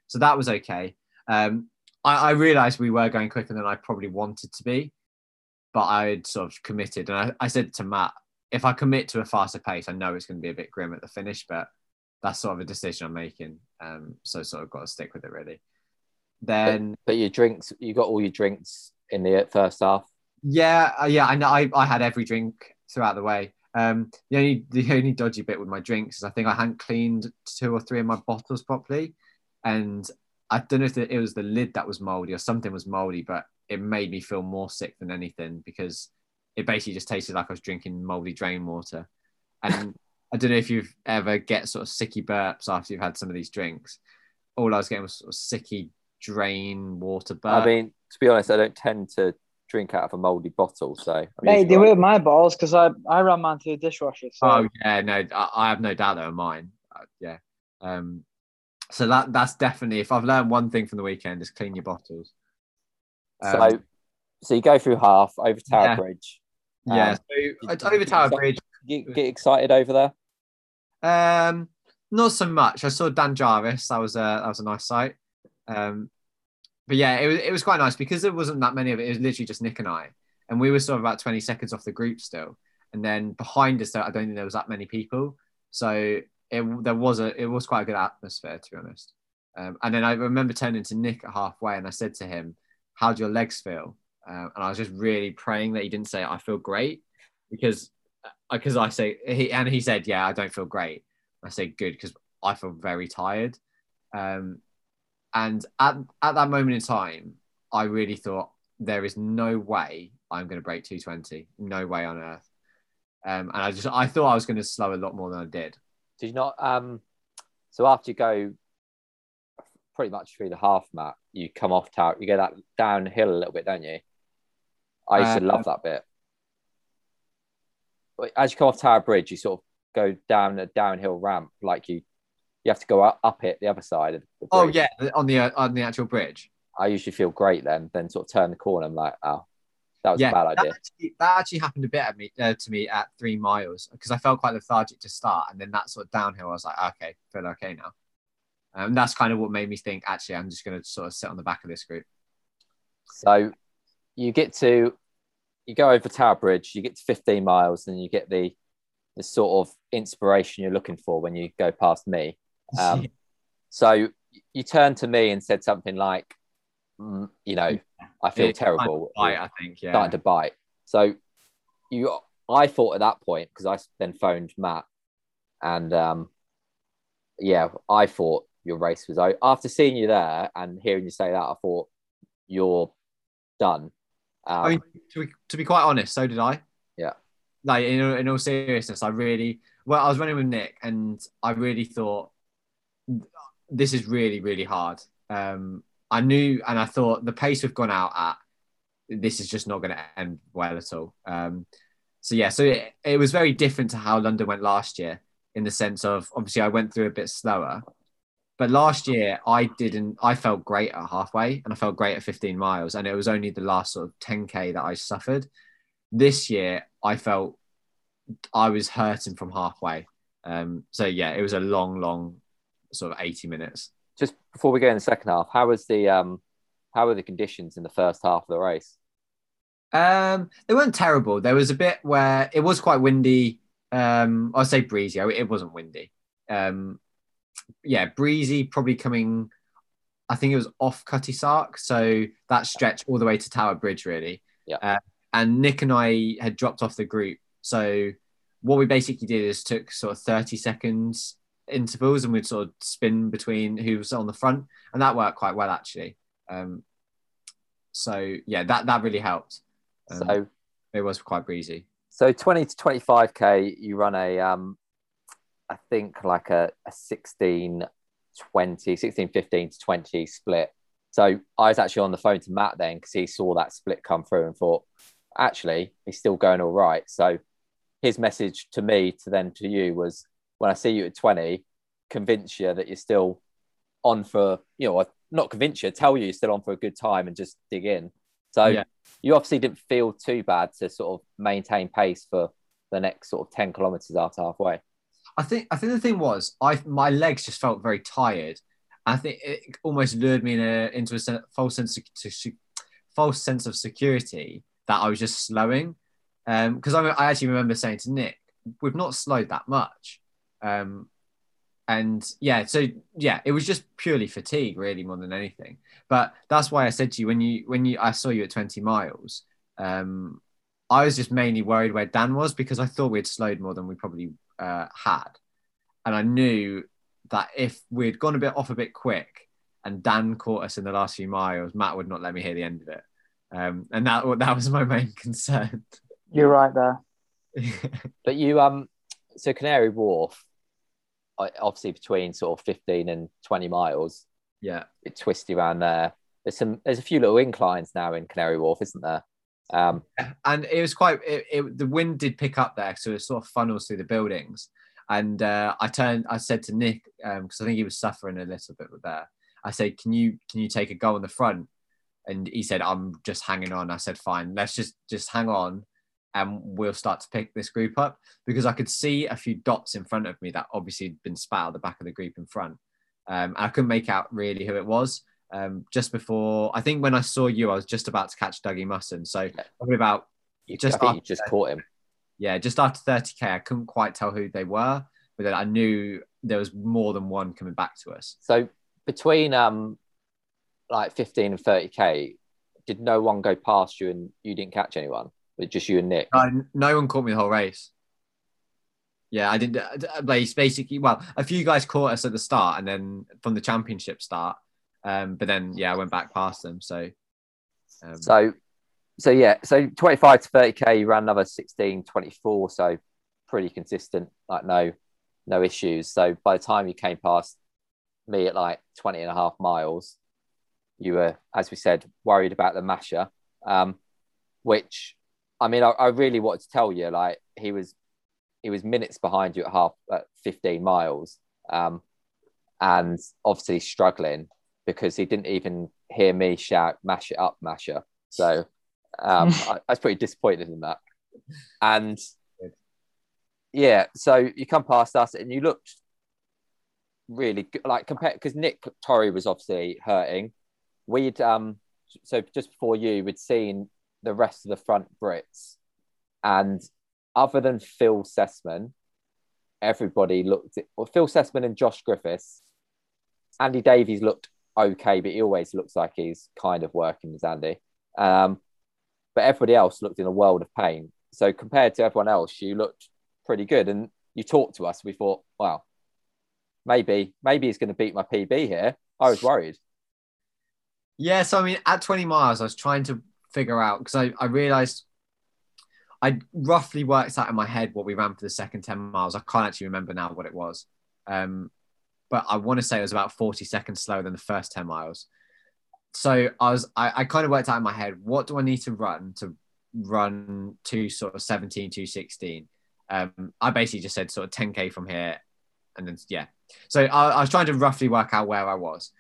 So that was okay. Um, I, I realized we were going quicker than I probably wanted to be, but I had sort of committed, and I, I said to Matt, if I commit to a faster pace, I know it's going to be a bit grim at the finish, but that's sort of a decision I'm making. Um, so sort of got to stick with it really. Then but your drinks you got all your drinks in the first half yeah, uh, yeah, I know. I, I had every drink throughout the way. Um, the only the only dodgy bit with my drinks is I think I hadn't cleaned two or three of my bottles properly, and I don't know if it was the lid that was moldy or something was moldy, but it made me feel more sick than anything because it basically just tasted like I was drinking moldy drain water. And I don't know if you've ever get sort of sicky burps after you've had some of these drinks. All I was getting was sort of sicky drain water burp. i mean to be honest i don't tend to drink out of a moldy bottle so I'm Hey, they right. were my balls because I, I ran mine through the dishwasher. So Oh yeah, no, I, I have no doubt they were mine. Uh, yeah. Um, so that that's definitely if I've learned one thing from the weekend is clean your bottles. Um, so so you go through half over tower Yeah. bridge yeah, um, so it's over Tower Bridge. you get excited over there Um, not so much. I saw Dan Jarvis. That was a that was a nice sight. Um, but yeah, it was it was quite nice because there wasn't that many of it. It was literally just Nick and I, and we were sort of about twenty seconds off the group still. And then behind us, I don't think there was that many people. So it there was a it was quite a good atmosphere to be honest. Um, and then I remember turning to Nick at halfway, and I said to him, "How do your legs feel?" Um, and I was just really praying that he didn't say, "I feel great," because because I say he and he said, "Yeah, I don't feel great." I say, "Good," because I feel very tired. Um, and at at that moment in time, I really thought there is no way I'm going to break 220. No way on earth. Um, and I just I thought I was going to slow a lot more than I did. did you not um so after you go pretty much through the half map you come off tower you go that downhill a little bit don't you i used to Uh, love that bit as you come off tower bridge you sort of go down a downhill ramp like you you have to go up, up it the other side of the bridge. Oh yeah, on the uh, on the actual bridge. i usually feel great then then sort of turn the corner i'm like oh that was yeah, a bad that idea actually, that actually happened a bit at me uh, to me at three miles because I felt quite lethargic to start, and then that sort of downhill, I was like, okay, feel okay now. Um, and that's kind of what made me think, actually, I'm just going to sort of sit on the back of this group. So you get to you go over Tower Bridge, you get to 15 miles, and you get the the sort of inspiration you're looking for when you go past me. Um, so you turned to me and said something like, mm, you know, I feel terrible. bite, I think. Yeah. starting to bite. So you, I thought at that point because I then phoned Matt, and um, yeah, I thought your race was over. After seeing you there and hearing you say that, I thought you're done. Um, I mean, to be, to be quite honest, so did I. Yeah. Like in, in all seriousness, I really well, I was running with Nick, and I really thought this is really really hard. Um, I knew, and I thought the pace we've gone out at, this is just not going to end well at all. Um, so yeah, so it, it was very different to how London went last year in the sense of obviously I went through a bit slower. But last year, I didn't. I felt great at halfway, and I felt great at 15 miles, and it was only the last sort of 10k that I suffered. This year, I felt I was hurting from halfway. Um, so yeah, it was a long, long sort of 80 minutes. just before we go in the second half, how was the um, how were the conditions in the first half of the race? Um, they weren't terrible. There was a bit where it was quite windy. Um, I'd say breezy. It wasn't windy. Um, yeah, breezy, probably coming. I think it was off Cutty Sark, so that stretch all the way to Tower Bridge, really. Yeah. Uh, and Nick and I had dropped off the group, so what we basically did is took sort of thirty seconds intervals, and we'd sort of spin between who was on the front, and that worked quite well actually. Um, so yeah, that that really helped. Um, so it was quite breezy. so twenty to twenty five k, you run a um, I think like a, a 16, 20, 16, 15 to 20 split. So I was actually on the phone to Matt then because he saw that split come through and thought, actually, he's still going all right. So his message to me to then to you was when I see you at 20, convince you that you're still on for, you know, not convince you, tell you you're still on for a good time and just dig in. So Yeah. you obviously didn't feel too bad to sort of maintain pace for the next sort of 10 kilometers after halfway. I think I think the thing was I my legs just felt very tired. I think it almost lured me in a, into a false sense of, false sense of security that I was just slowing. Um, because I, I actually remember saying to Nick, "We've not slowed that much," um, and yeah, so yeah, it was just purely fatigue, really, more than anything. But that's why I said to you when you when you I saw you at twenty miles. Um, I was just mainly worried where Dan was because I thought we'd slowed more than we probably uh, had, and I knew that if we'd gone a bit off a bit quick and Dan caught us in the last few miles, Matt would not let me hear the end of it, um, and that that was my main concern. You're right there. But you, um, so Canary Wharf, obviously between sort of 15 and 20 miles, yeah, It twisty around there. There's some, there's a few little inclines now in Canary Wharf, isn't there? Um, and it was quite. It, it, the wind did pick up there, so it sort of funnels through the buildings. And uh, I turned. I said to Nick because I think he was suffering a little bit with there. I said, "Can you can you take a go on the front?" And he said, "I'm just hanging on." I said, "Fine, let's just just hang on, and we'll start to pick this group up." Because I could see a few dots in front of me that obviously had been spat out the back of the group in front. Um, I couldn't make out really who it was. Um, just before, I think when I saw you, I was just about to catch Dougie Musson. So probably about you Just just, you just caught him. yeah, just after 30k, I couldn't quite tell who they were, but then I knew there was more than one coming back to us. So between um, like 15 and 30k, did no one go past you and you didn't catch anyone? But just you and Nick. No, no one caught me the whole race. Yeah, I didn't. uh, Like basically, well, a few guys caught us at the start, and then from the championship start. Um, but then, yeah, I went back past them. So, um, So, so yeah, so 25 to 30k, you ran another 16, 24, so pretty consistent, like no, no issues. So by the time you came past me at like 20 and a half miles, you were, as we said, worried about the masher, um, which, I mean, I, I really wanted to tell you, like he was, he was minutes behind you at half at 15 miles, um, and obviously struggling because he didn't even hear me shout "mash it up, masher." So um, I, I was pretty disappointed in that. And yeah, so you come past us and you looked really good, like compared because Nick Torrey was obviously hurting. We'd um so just before you, we'd seen the rest of the front Brits, and other than Phil Sesemann, everybody looked. Well, Phil Sesemann and Josh Griffiths, Andy Davies looked okay, but he always looks like he's kind of working as Andy. Um, but everybody else looked in a world of pain. So compared to everyone else, you looked pretty good. And you talked to us. We thought, wow, maybe maybe he's going to beat my PB here. I was worried. Yeah, so I mean, at 20 miles, I was trying to figure out because I, I realized I roughly worked out in my head what we ran for the second 10 miles. I can't actually remember now what it was. Um, but I want to say it was about 40 seconds slower than the first 10 miles. So I was, I, I kind of worked out in my head, what do I need to run to run to sort of 17, to 16? Um, I basically just said sort of 10K from here. And then, yeah. So I, I was trying to roughly work out where I was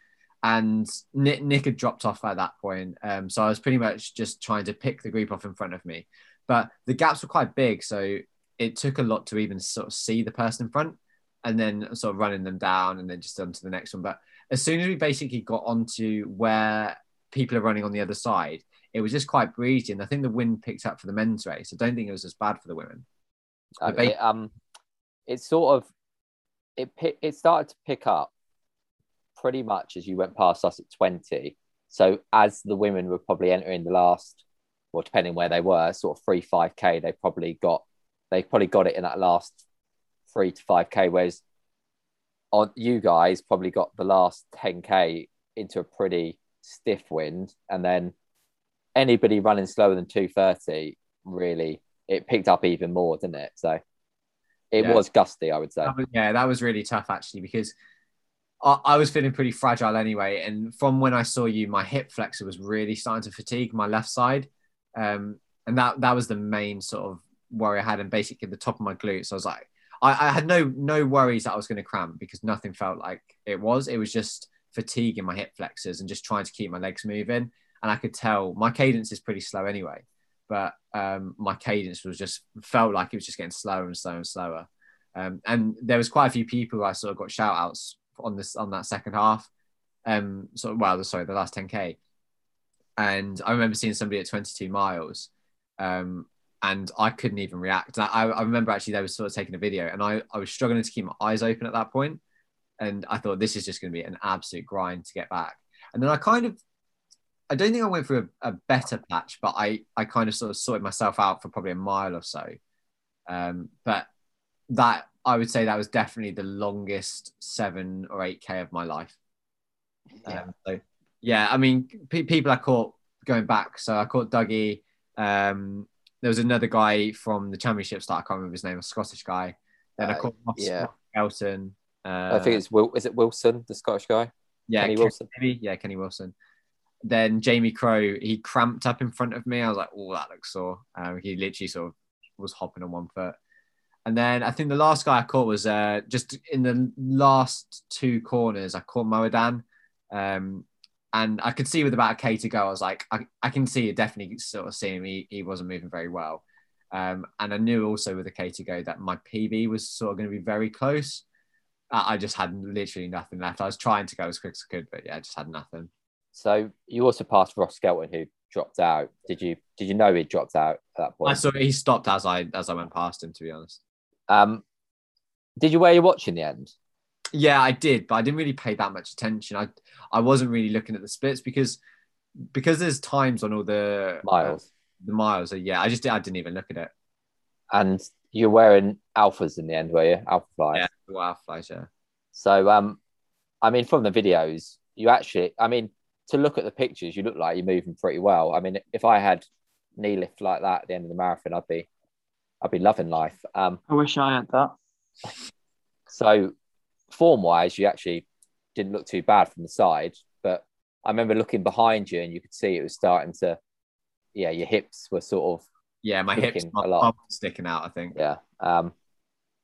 and Nick, Nick, had dropped off at that point. Um, so I was pretty much just trying to pick the group off in front of me. But the gaps were quite big, so it took a lot to even sort of see the person in front, and then sort of running them down, and then just on to the next one. But as soon as we basically got onto where people are running on the other side, it was just quite breezy, and I think the wind picked up for the men's race. I don't think it was as bad for the women. Uh, it, um, it sort of it it started to pick up pretty much as you went past us at 20. So as the women were probably entering the last, well, depending where they were, sort of three, five K, they probably got they probably got it in that last three to five K, whereas on you guys probably got the last 10K into a pretty stiff wind. And then anybody running slower than 230 really it picked up even more, didn't it? So it yeah. was gusty, I would say. yeah, that was really tough actually because I, was feeling pretty fragile anyway. And from when I saw you, my hip flexor was really starting to fatigue my left side. Um, and that that was the main sort of worry I had. And basically, the top of my glutes, I was like, I, I had no no worries that I was going to cramp because nothing felt like it was. It was just fatigue in my hip flexors and just trying to keep my legs moving. And I could tell my cadence is pretty slow anyway, but um, my cadence was just felt like it was just getting slower and slower and slower. Um, and there was quite a few people I sort of got shout outs on this on that second half. Um, so well, sorry, the last 10k, and I remember seeing somebody at 22 miles, um, and I couldn't even react. I, I remember actually they were sort of taking a video, and I I was struggling to keep my eyes open at that point, and I thought this is just going to be an absolute grind to get back. And then I kind of I don't think I went through a, a, better patch, but I, I kind of sort of sorted myself out for probably a mile or so. Um, but that I would say that was definitely the longest seven or eight k of my life. Yeah. Um, so yeah, I mean, pe- people I caught going back. So I caught Dougie. Um, there was another guy from the championship that I can't remember his name, a Scottish guy. Then uh, I caught Moss, yeah. Elton. Uh, I think it's Will. Is it Wilson, the Scottish guy? Yeah, Kenny Wilson. Maybe. Yeah, Kenny Wilson. Then Jamie Crowe, he cramped up in front of me. I was like, oh, that looks sore. Um, he literally sort of was hopping on one foot. And then I think the last guy I caught was uh, just in the last two corners. I caught Mo Aadan. Um, and I could see with about a K to go, I was like, I, I can see it definitely sort of seeing him. he, he wasn't moving very well. Um, and I knew also with a K to go that my PB was sort of going to be very close. I, I just had literally nothing left. I was trying to go as quick as I could, but yeah, I just had nothing. So you also passed Ross Skelton, who dropped out. Did you did you know he dropped out at that point? I saw he stopped as I as I went past him. To be honest, um, did you wear your watch in the end? Yeah, I did, but I didn't really pay that much attention. I I wasn't really looking at the splits because because there's times on all the miles. Uh, the miles, uh, yeah. I just I didn't even look at it. And you're wearing alphas in the end, were you? Alphaflys. Yeah, well, Alphaflys, yeah. So um, I mean, from the videos, you actually, I mean, to look at the pictures, you look like you're moving pretty well. I mean, if I had knee lift like that at the end of the marathon, I'd be I'd be loving life. Um, I wish I had that. So, form wise, you actually didn't look too bad from the side, but I remember looking behind you and you could see it was starting to, yeah, your hips were sort of. Yeah, my hips a lot. sticking out, I think. Yeah. Um,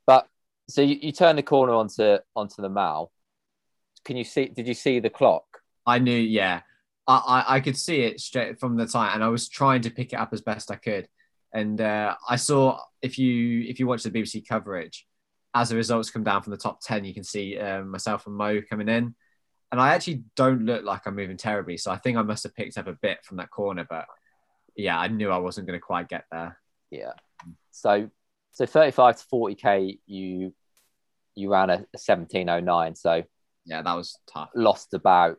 but so you, you turn the corner onto onto the mall. Can you see? Did you see the clock? I knew, yeah. I, I, I could see it straight from the time, and I was trying to pick it up as best I could. And uh, I saw if you if you watch the BBC coverage, as the results come down from the top ten, you can see um, myself and Mo coming in, and I actually don't look like I'm moving terribly. So I think I must have picked up a bit from that corner, but yeah, I knew I wasn't going to quite get there. Yeah. So so 35 to 40k, you you ran a, a 1709. So yeah, that was tough. Lost about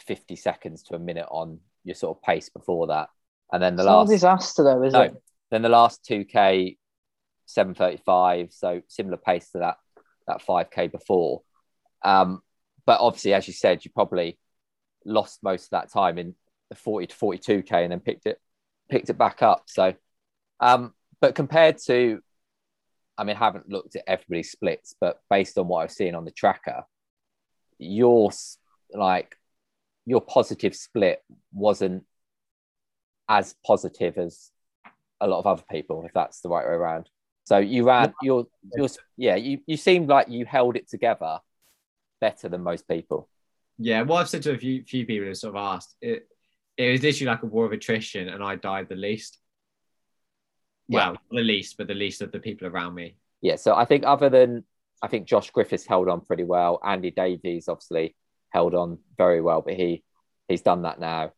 50 seconds to a minute on your sort of pace before that. And then the It's last a disaster though, is No. it? then the last 2k 735 so similar pace to that that 5k before um but obviously as you said you probably lost most of that time in the 40 to 42k and then picked it picked it back up so um but compared to i mean i haven't looked at everybody's splits but based on what i've seen on the tracker your like your positive split wasn't as positive as a lot of other people, if that's the right way around. So you ran your your yeah, you, you seemed like you held it together better than most people. Yeah, what I've said to a few few people who sort of asked, it it was literally like a war of attrition, and I died the least. Yeah. Well, the least, but the least of the people around me. Yeah, so I think other than I think Josh Griffiths held on pretty well. Andy Davies obviously held on very well, but he he's done that now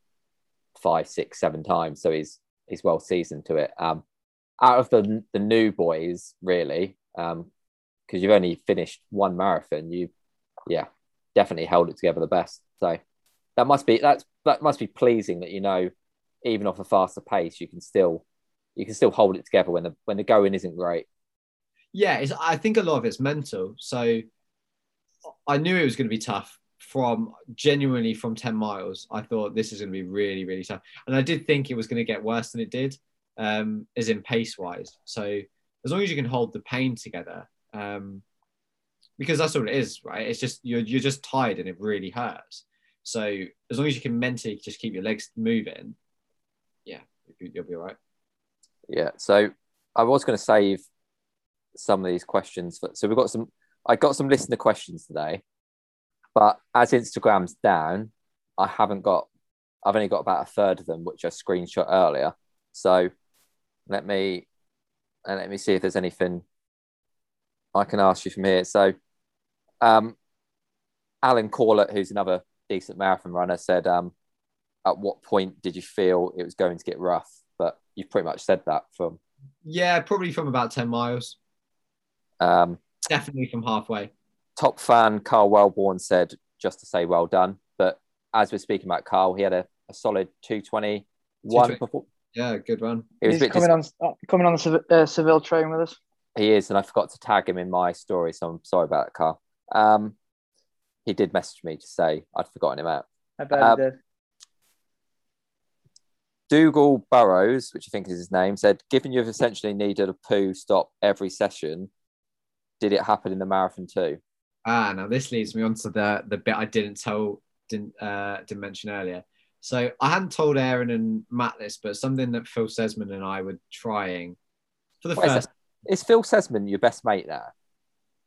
five, six, seven times, so he's he's well seasoned to it. Um, out of the the new boys, really, um, because you've only finished one marathon, you yeah definitely held it together the best. So that must be that's that must be pleasing that you know even off a faster pace you can still you can still hold it together when the when the going isn't great. Yeah, I think a lot of it's mental. So I knew it was going to be tough from genuinely from 10 miles. I thought this is going to be really, really tough. And I did think it was going to get worse than it did, um, as in pace wise. So as long as you can hold the pain together, um, because that's what it is, right? It's just you're, you're just tired and it really hurts. So as long as you can mentally just keep your legs moving, yeah, you'll, you'll be all right. Yeah. So I was going to save some of these questions. For, so we've got some. I got some listener questions today, but as Instagram's down, I haven't got. I've only got about a third of them, which I screenshot earlier. So let me and let me see if there's anything I can ask you from here. So, um, Alan Corlett, who's another decent marathon runner, said, um, "At what point did you feel it was going to get rough?" But you've pretty much said that from Yeah, probably from about 10 miles, um, definitely from halfway. Top fan Carl Wellborn said just to say well done. But as we're speaking about Carl, he had a, a solid 221 220. before. Yeah, good one. It was He's bit coming on uh, coming on the Sev- uh, Seville train with us. He is, and I forgot to tag him in my story, so I'm sorry about that, Carl. Um, he did message me to say I'd forgotten him out. I bet Uh, he did. Dougal Burrows, which I think is his name, said, "Given you've essentially needed a poo stop every session, did it happen in the marathon too?" Ah, now this leads me on to the the bit I didn't tell, didn't uh, didn't mention earlier. So I hadn't told Aaron and Matt this, but something that Phil Sesemann and I were trying for the a first. sec. Is Phil Sesemann your best mate there?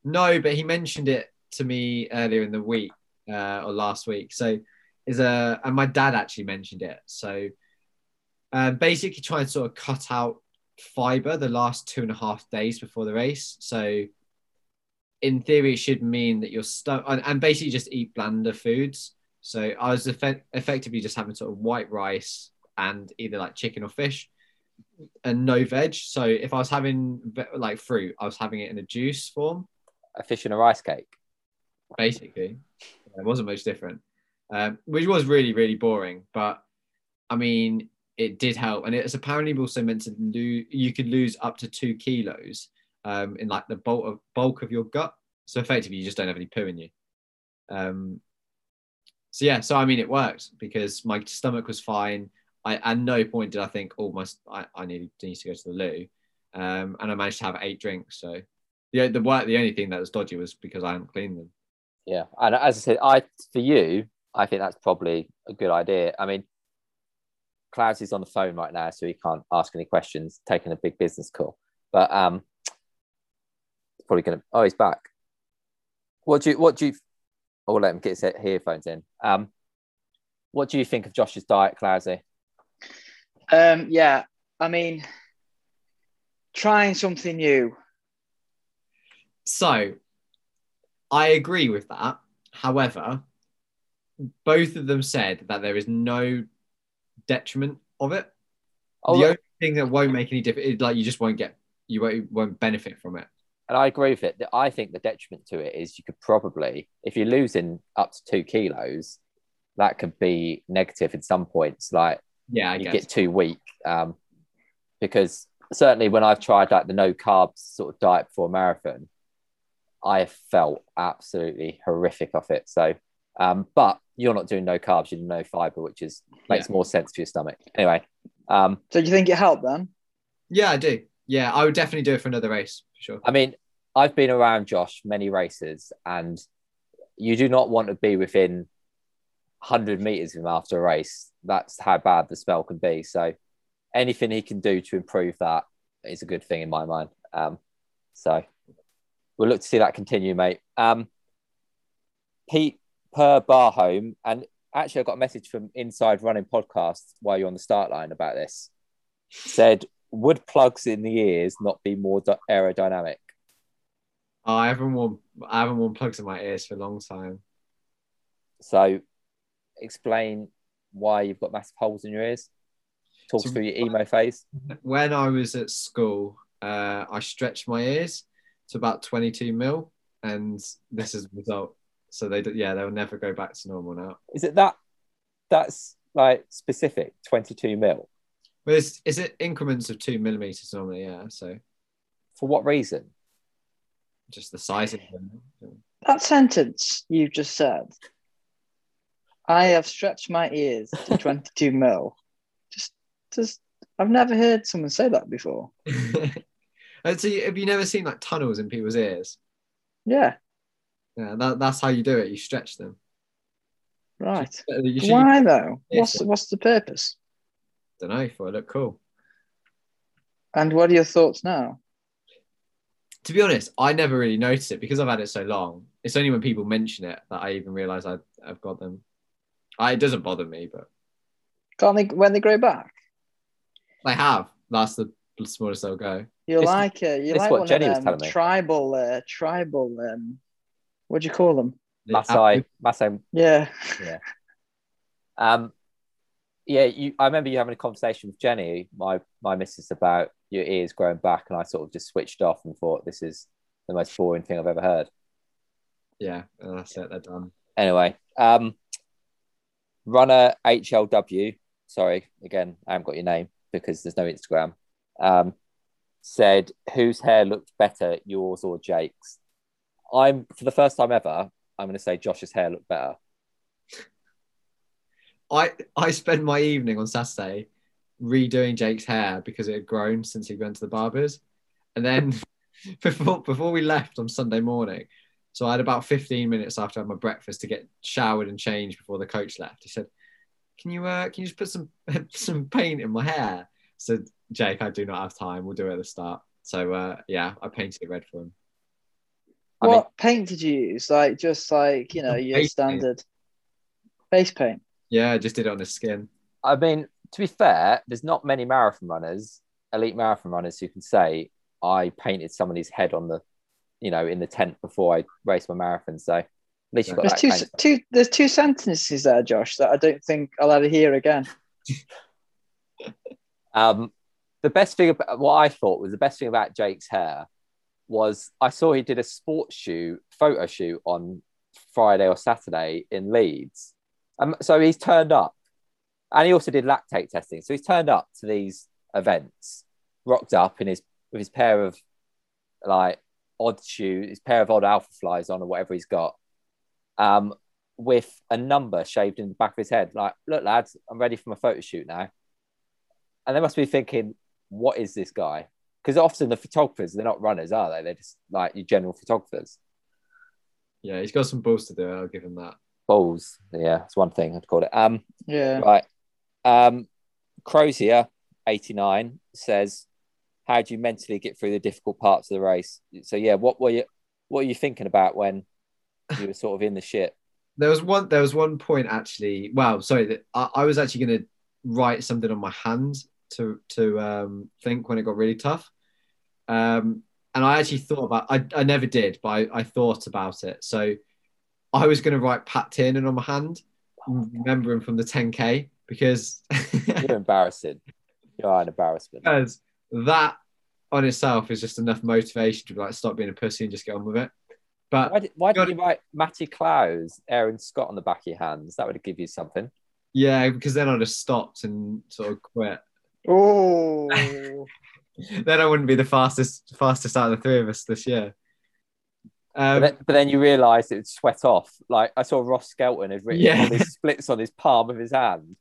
No, but he mentioned it to me earlier in the week uh, or last week. So is a and my dad actually mentioned it. So uh, basically, trying to sort of cut out fiber the last two and a half days before the race. So in theory, it should mean that you're stuck and, and basically just eat blander foods. So I was effect- effectively just having sort of white rice and either like chicken or fish and no veg. So if I was having like fruit, I was having it in a juice form A fish and a rice cake. basically. It wasn't much different, um, which was really, really boring. But I mean, it did help. And it's apparently also meant to lose, you could lose up to two kilos um, in like the bulk of, bulk of your gut. So effectively, you just don't have any poo in you. Um, so yeah, so I mean, it worked because my stomach was fine. I at no point did I think, oh, my I, I need, need to go to the loo, um, and I managed to have eight drinks. So yeah, the work, the only thing that was dodgy was because I hadn't cleaned them. Yeah, and as I said, I for you, I think that's probably a good idea. I mean, Klaus is on the phone right now, so he can't ask any questions, taking a big business call. But um, he's probably gonna. Oh, he's back. What do you? What do you? Oh, let him get his earphones in. Um, what do you think of Josh's diet, Klausy? Um, yeah, I mean, trying something new. So I agree with that. However, both of them said that there is no detriment of it. Oh, the only thing that won't make any difference is like you just won't get you won't, won't benefit from it. And I agree with it. I think the detriment to it is you could probably, if you're losing up to two kilos, that could be negative in some points. Like Yeah, I you guess. get too weak. Um, because certainly when I've tried like the no carbs sort of diet before a marathon, I have felt absolutely horrific off it. So, um, but you're not doing no carbs, you're doing no fiber, which is makes more sense for your stomach. Anyway, um, So do you think it helped then? yeah, I do. Yeah, I would definitely do it for another race for sure. I mean, I've been around Josh many races, and you do not want to be within 100 meters of him after a race. That's how bad the smell can be. So, anything he can do to improve that is a good thing in my mind. Um, so, we'll look to see that continue, mate. Um, Pete per Barhome, and actually, I got a message from Inside Running Podcast while you're on the start line about this. Said, would plugs in the ears not be more aerodynamic? Oh, I haven't worn I haven't worn plugs in my ears for a long time. So, explain why you've got massive holes in your ears. Talk So- through your emo phase. When I was at school, uh, I stretched my ears to about 22 mil, and this is the result. So they, yeah, they'll never go back to normal now. Is it that? That's like specific, twenty-two mil. But is, is it increments of two millimeters normally? Yeah, so For what reason? Just the size of them. That sentence you just said, I have stretched my ears to 22 mil. Just, just, I've never heard someone say that before. and uh, so you- have you never seen like tunnels in people's ears? Yeah, Yeah, that, that's how you do it. You stretch them. right. Uh, you should, Why though? What's what's the purpose? don't know for it look cool. And what are your thoughts now? To be honest, I never really noticed it because I've had it so long. It's only when people mention it that I even realize I, I've got them. I, it doesn't bother me, but Can't they when they grow back? I have. That's the smallest they'll go. You're This- like it. you're this is like what one Jenny of was telling me. tribal uh, tribal um, what do you call them? Masai, Masai. Yeah. Yeah, Um, yeah, you. I remember you having a conversation with Jenny, my my missus, about your ears growing back, and I sort of just switched off and thought this is the most boring thing I've ever heard. Yeah, and that's it. They're done. Anyway, um, runner HLW. Sorry, again, I haven't got your name because there's no Instagram. Um, said whose hair looked better, yours or Jake's? I'm for the first time ever. I'm going to say Josh's hair looked better. I I spent my evening on Saturday redoing Jake's hair because it had grown since he went to the barbers, and then before before we left on Sunday morning, so I had about fifteen minutes after I had my breakfast to get showered and changed before the coach left. He said, "Can you uh can you just put some some paint in my hair?" So Jake, I do not have time. We'll do it at the start. So uh, yeah, I painted it red for him. I what mean- paint did you use? Like just like you know your paint. standard face paint. Yeah, I just did it on his skin. I mean, to be fair, there's not many marathon runners, elite marathon runners, who can say I painted somebody's head on the, you know, in the tent before I raced my marathon. So at least you got There's that. two, two. There's two sentences there, Josh, that I don't think I'll ever hear again. Um, the best thing about what I thought was the best thing about Jake's hair was I saw he did a sports shoot, photo shoot on Friday or Saturday in Leeds. Um, so he's turned up, and he also did lactate testing. So he's turned up to these events, rocked up in his with his pair of like odd shoes, his pair of odd alpha flies on, or whatever he's got, um, with a number shaved in the back of his head. Like, look, lads, I'm ready for my photo shoot now and they must be thinking, what is this guy? Because often the photographers, they're not runners, are they? They're just like your general photographers. Yeah, he's got some balls to do. I'll give him that. Balls. Yeah, it's one thing I'd call it. Um, Yeah. right. Um, Crozier, 89, says, How do you mentally get through the difficult parts of the race? So yeah, what were you what were you thinking about when you were sort of in the shit? There was one. There was one point actually. Well, sorry. That I, I was actually going to write something on my hand to to um, think when it got really tough. Um, and I actually thought about. I, I never did, but I, I thought about it. So I was going to write Pat Tiernan on my hand, oh remember him from the 10k because You're embarrassing. You are an embarrassment. because that on itself is just enough motivation to be like stop being a pussy and just get on with it. But Why, did, why didn't you write Matty Clowes, Aaron Scott on the back of your hands? That would give you something. yeah, because then I'd have stopped and sort of quit. Oh, then I wouldn't be the fastest fastest out of the three of us this year. But, Um, then, but then you realise it would sweat off. Like I saw Ross Skelton had written Yeah. all these splits on his palm of his hand.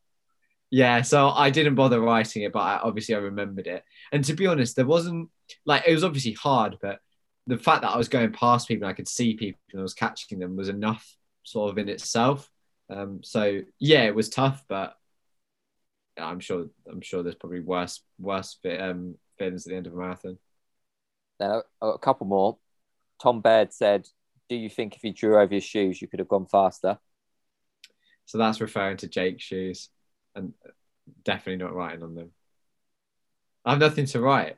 Yeah, so I didn't bother writing it, but I, obviously I remembered it. And to be honest, there wasn't like it was obviously hard, but the fact that I was going past people and I could see people and I was catching them was enough sort of in itself. Um, so yeah, it was tough, but I'm sure I'm sure there's probably worse worse fit, um, feelings at the end of a marathon. A, a couple more. Tom Baird said, "Do you think if you drew over your shoes, you could have gone faster?" So that's referring to Jake's shoes, and definitely not writing on them. I have nothing to write.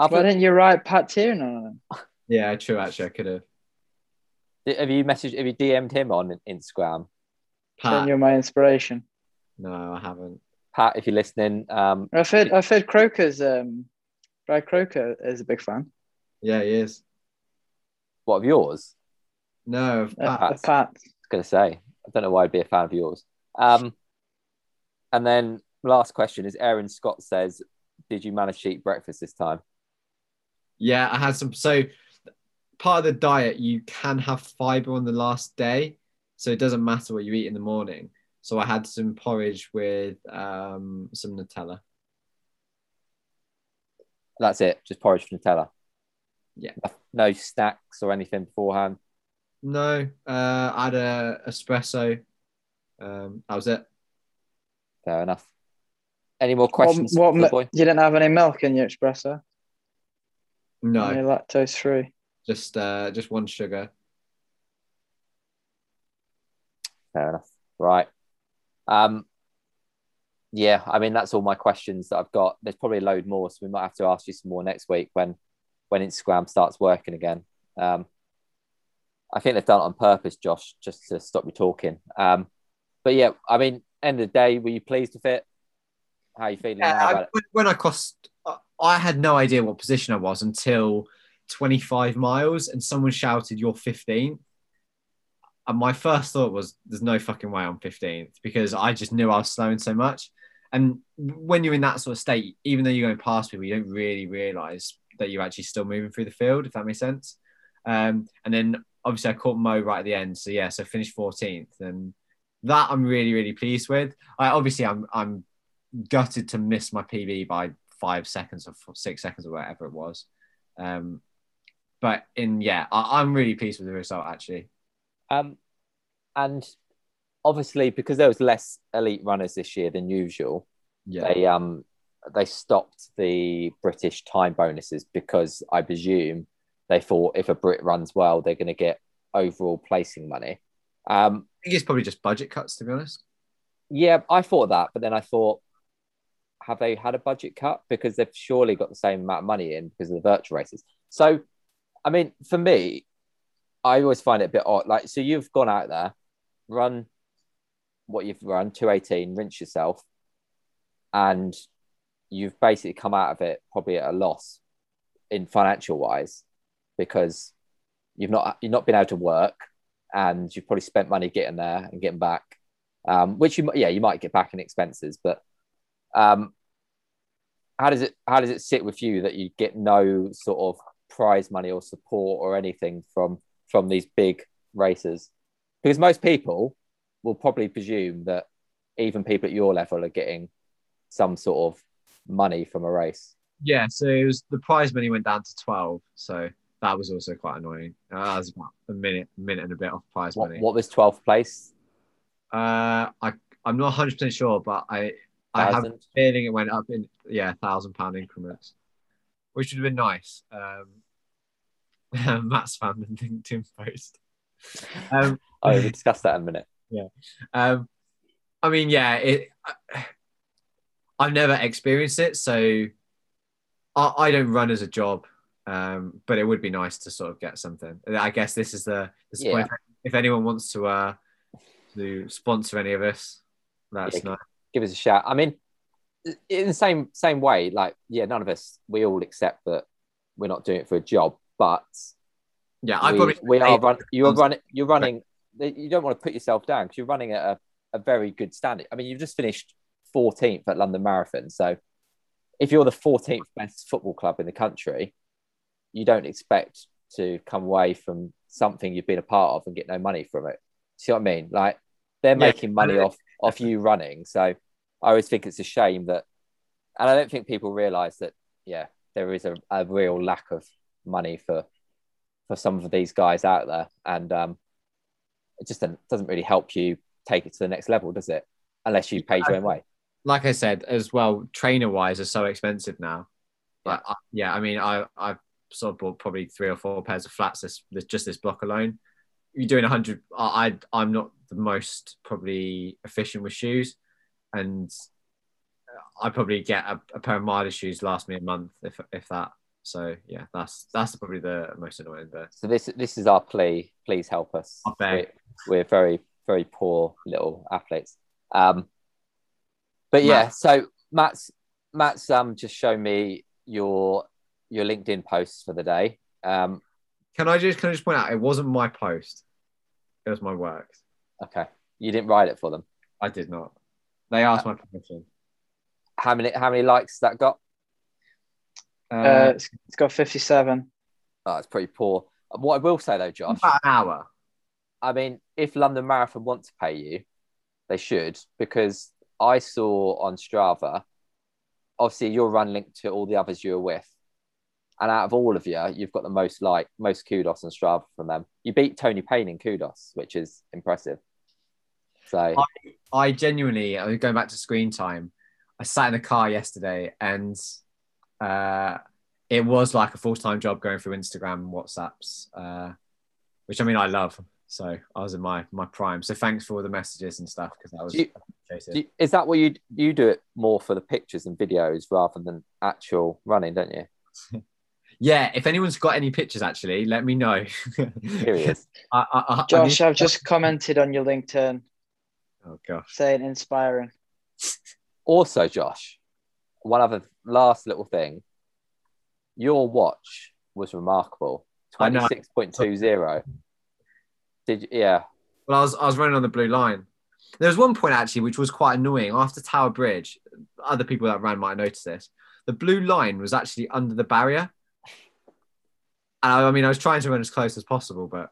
Other- why didn't you write Pat Tiernan on them? Yeah, true. Actually, I could have. have you messaged? Have you DM'd him on Instagram? Then Pat, you're my inspiration. no, I haven't. Pat, if you're listening, um, I've heard, I've heard Croker's, um, Brad Croker is a big fan. Yeah, he is. What of yours? No, of Uh, Pat. Pat. I was going to say, I don't know why I'd be a fan of yours. Um, and then last question is Aaron Scott says, "Did you manage to eat breakfast this time?" Yeah, I had some. So part of the diet, you can have fiber on the last day, so it doesn't matter what you eat in the morning. So I had some porridge with um, some Nutella. That's it, just porridge with Nutella. Yeah. No snacks or anything beforehand. No, uh, I had a espresso. Um, that was it. Fair enough. Any more questions? What, what, boy? you didn't have any milk in your espresso? No, You're lactose free. just uh, just one sugar. Fair enough. Right. Um, yeah, I mean that's all my questions that I've got. There's probably a load more, so we might have to ask you some more next week when when Instagram starts working again. Um, I think they've done it on purpose, Josh, just to stop you talking. Um, but yeah, I mean, end of the day, were you pleased with it? How are you feeling Yeah, about I, it? when- I crossed, I- I had no idea what position I was until 25 miles, and someone shouted, "You're 15." And my first thought was, "There's no fucking way I'm 15th," because I just knew I was slowing so much. And when you're in that sort of state, even though you're going past people, you don't really realize that you're actually still moving through the field, if that makes sense. Um, and then obviously I caught Mo right at the end, so yeah, so finished 14th, and that I'm really really pleased with. I obviously I'm I'm gutted to miss my PB by five seconds or f- six seconds or whatever it was. Um, but in yeah, I, I'm really pleased with the result actually. Um, and obviously, because there was less elite runners this year than usual, Yeah, they um they stopped the British time bonuses because I presume they thought if a Brit runs well, they're going to get overall placing money. Um, I think it's probably just budget cuts to be honest. yeah, I thought that, but then I thought, have they had a budget cut because they've surely got the same amount of money in because of the virtual races? So, I mean, for me, I always find it a bit odd. Like, so you've gone out there, run what you've run, 218, rinse yourself, and you've basically come out of it probably at a loss in financial wise because you've not you've not been able to work and you've probably spent money getting there and getting back um, which you yeah you might get back in expenses but um, how does it how does it sit with you that you get no sort of prize money or support or anything from from these big races? Because most people will probably presume that even people at your level are getting some sort of money from a race Yeah, so it was the prize money went down to 12, so that was also quite annoying. Uh, that was about a minute, minute and a bit off prize what, money. what was 12th place Uh, I I'm not 100 percent sure, but I I have a feeling it went up in yeah thousand pound increments, which would have been nice. Um, Matt's found the LinkedIn post. Um, oh we'll discuss that in a minute Yeah. um, I mean, yeah, it. I've never experienced it, so I, I don't run as a job. Um, but it would be nice to sort of get something. I guess this is the this Yeah. point. If anyone wants to uh to sponsor any of us, that's Yeah. nice. give us a shout. I mean, in the same same way, like yeah, none of us we all accept that we're not doing it for a job, but Yeah, I we, probably we are run, you're running you're running you don't want to put yourself down because you're running at a, a very good standard. i mean you've just finished 14th at london marathon. So if you're the 14th best football club in the country you don't expect to come away from something you've been a part of and get no money from it. See what i mean? Like they're Yeah, making money off off you running. So i always think it's a shame that and i don't think people realize that yeah there is a, a real lack of money for for some of these guys out there, and um, it just doesn't, doesn't really help you take it to the next level, does it? Unless you pay your own way. Like I said as well, trainer wise are so expensive now. But I, yeah, I mean, I I've sort of bought probably three or four pairs of flats this, this just this block alone. You're doing a hundred. I I- I'm not the most probably efficient with shoes, and I probably get a, a pair of mileage shoes last me a month if if that. So yeah, that's that's probably the most annoying bit. So this this is our plea. Please help us. We're, we're very very poor little athletes. Um, but yeah, Matt. so Matt's Matt's um just shown me your your LinkedIn posts for the day. Um, Can I just can I just point out it wasn't my post, it was my work. okay, you didn't write it for them. I did not. They asked my permission. How many how many likes that got? Uh, it's, it's got 57. Oh, it's pretty poor. What I will say though, Josh, about an hour. I mean, if London Marathon want to pay you, they should because I saw on Strava, obviously your run linked to all the others you were with, and out of all of you, you've got the most like most kudos on Strava from them. You beat Tony Payne in kudos, which is impressive. So I genuinely, I was going back to screen time. I sat in the car yesterday and uh, it was like a full time job going through Instagram and WhatsApps, uh, which I mean, I love. So I was in my my prime. So thanks for all the messages and stuff because that was you- you- is that what you you do it more for the pictures and videos rather than actual running, don't you? yeah, if anyone's got any pictures, actually, let me know. Here he is. I, I, I, I Josh, need- I've just commented on your LinkedIn Oh gosh. saying inspiring. Also, Josh, one other last little thing. Your watch was remarkable. Twenty six point two zero. Did you, yeah. Well, I was I was running on the blue line. There was one point actually which was quite annoying after Tower Bridge. Other people that ran might notice this. The blue line was actually under the barrier. And I, I mean, I was trying to run as close as possible, but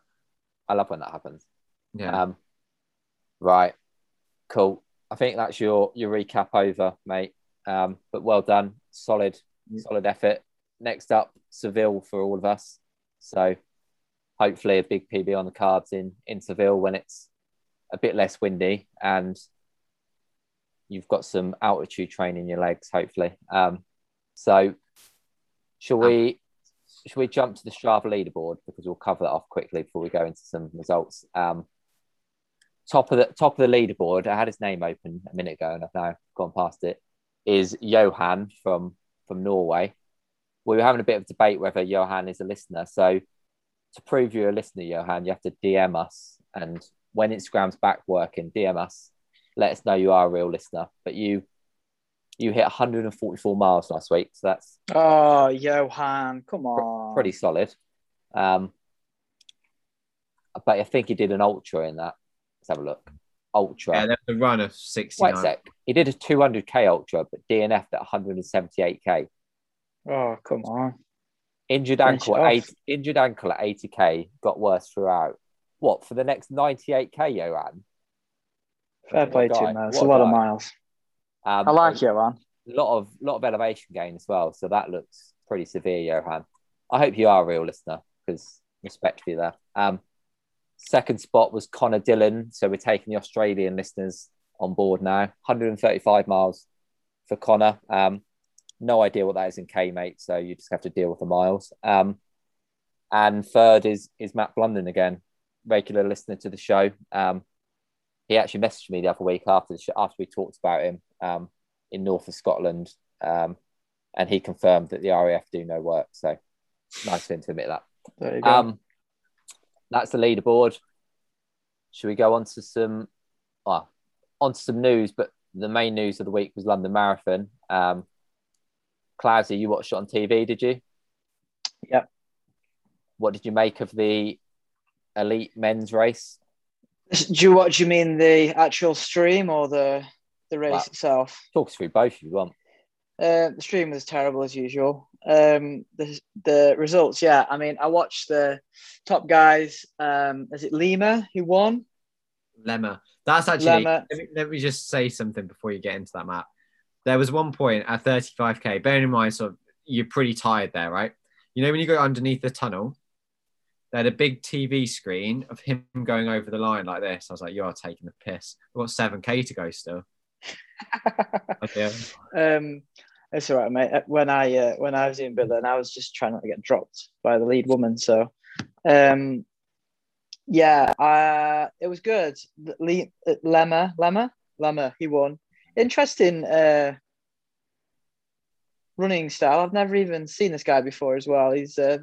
I love when that happens. yeah, Um, right, cool. I think that's your your recap over, mate. Um, but well done, solid, solid effort. Next up, Seville for all of us. So hopefully a big PB on the cards in in Seville when it's a bit less windy and you've got some altitude training in your legs. Hopefully. Um, so shall we? Should we jump to the Strava leaderboard because we'll cover that off quickly before we go into some results. Um, top of the top of the leaderboard, I had his name open a minute ago and I've now gone past it. Is Johan from from Norway. We were having a bit of debate whether Johan is a listener. So to prove you're a listener, Johan, you have to DM us, and when Instagram's back working, DM us. Let us know you are a real listener. But you you hit 144 miles last week, so that's Oh, Johan, come on. pretty solid. Um, but I think he did an ultra in that. Let's have a look. Ultra. yeah, there was a run of sixty Wait a sec. He did a 200k ultra, but DNF'd at 178k. Oh, come on. Injured Finish ankle, it at 80, injured ankle at 80k. Got worse throughout. What for the next 98k, Johan? Fair What play to him. It's a lot of miles. Um, I like Johan. A lot of lot of elevation gain as well. So that looks pretty severe, Johan. I hope you are a real listener because respect for you there. Um, second spot was Connor Dillon. So we're taking the Australian listeners on board now. 135 miles for Connor. Um, no idea what that is in K, mate. So you just have to deal with the miles. Um, and third is is Matt Blunden again, regular listener to the show. Um, he actually messaged me the other week after the show, after we talked about him um, in north of Scotland, um, and he confirmed that the RAF do no work. So nice of him to admit that. There you go. Um, that's the leaderboard. Should we go on to some, well, on to some news? But the main news of the week was London Marathon. Um, Clausy, you watched it on TV, did you? Yep. what did you make of the elite men's race? Do you what do you mean the actual stream or the the race Wow. itself? Talk us through both if you want. Uh, the stream was terrible as usual. Um, the the results, yeah. I mean, I watched the top guys. Um, is it Lima who won? Lemma. That's actually. Lemma. Let, me, let me just say something before you get into that map. There was one point at 35k. Bearing in mind, sort of, you're pretty tired there, right? You know when you go underneath the tunnel, they had a big TV screen of him going over the line like this. I was like, you are taking the piss. We've got 7k to go still. Okay. Um, it's all right, mate. Uh, When I uh, when I was in Berlin, I was just trying not to get dropped by the lead woman. So, um, yeah, uh, it was good. Le- Lemma, Lemma, Lemma, he won. Interesting uh, running style. I've never even seen this guy before as well. He's uh,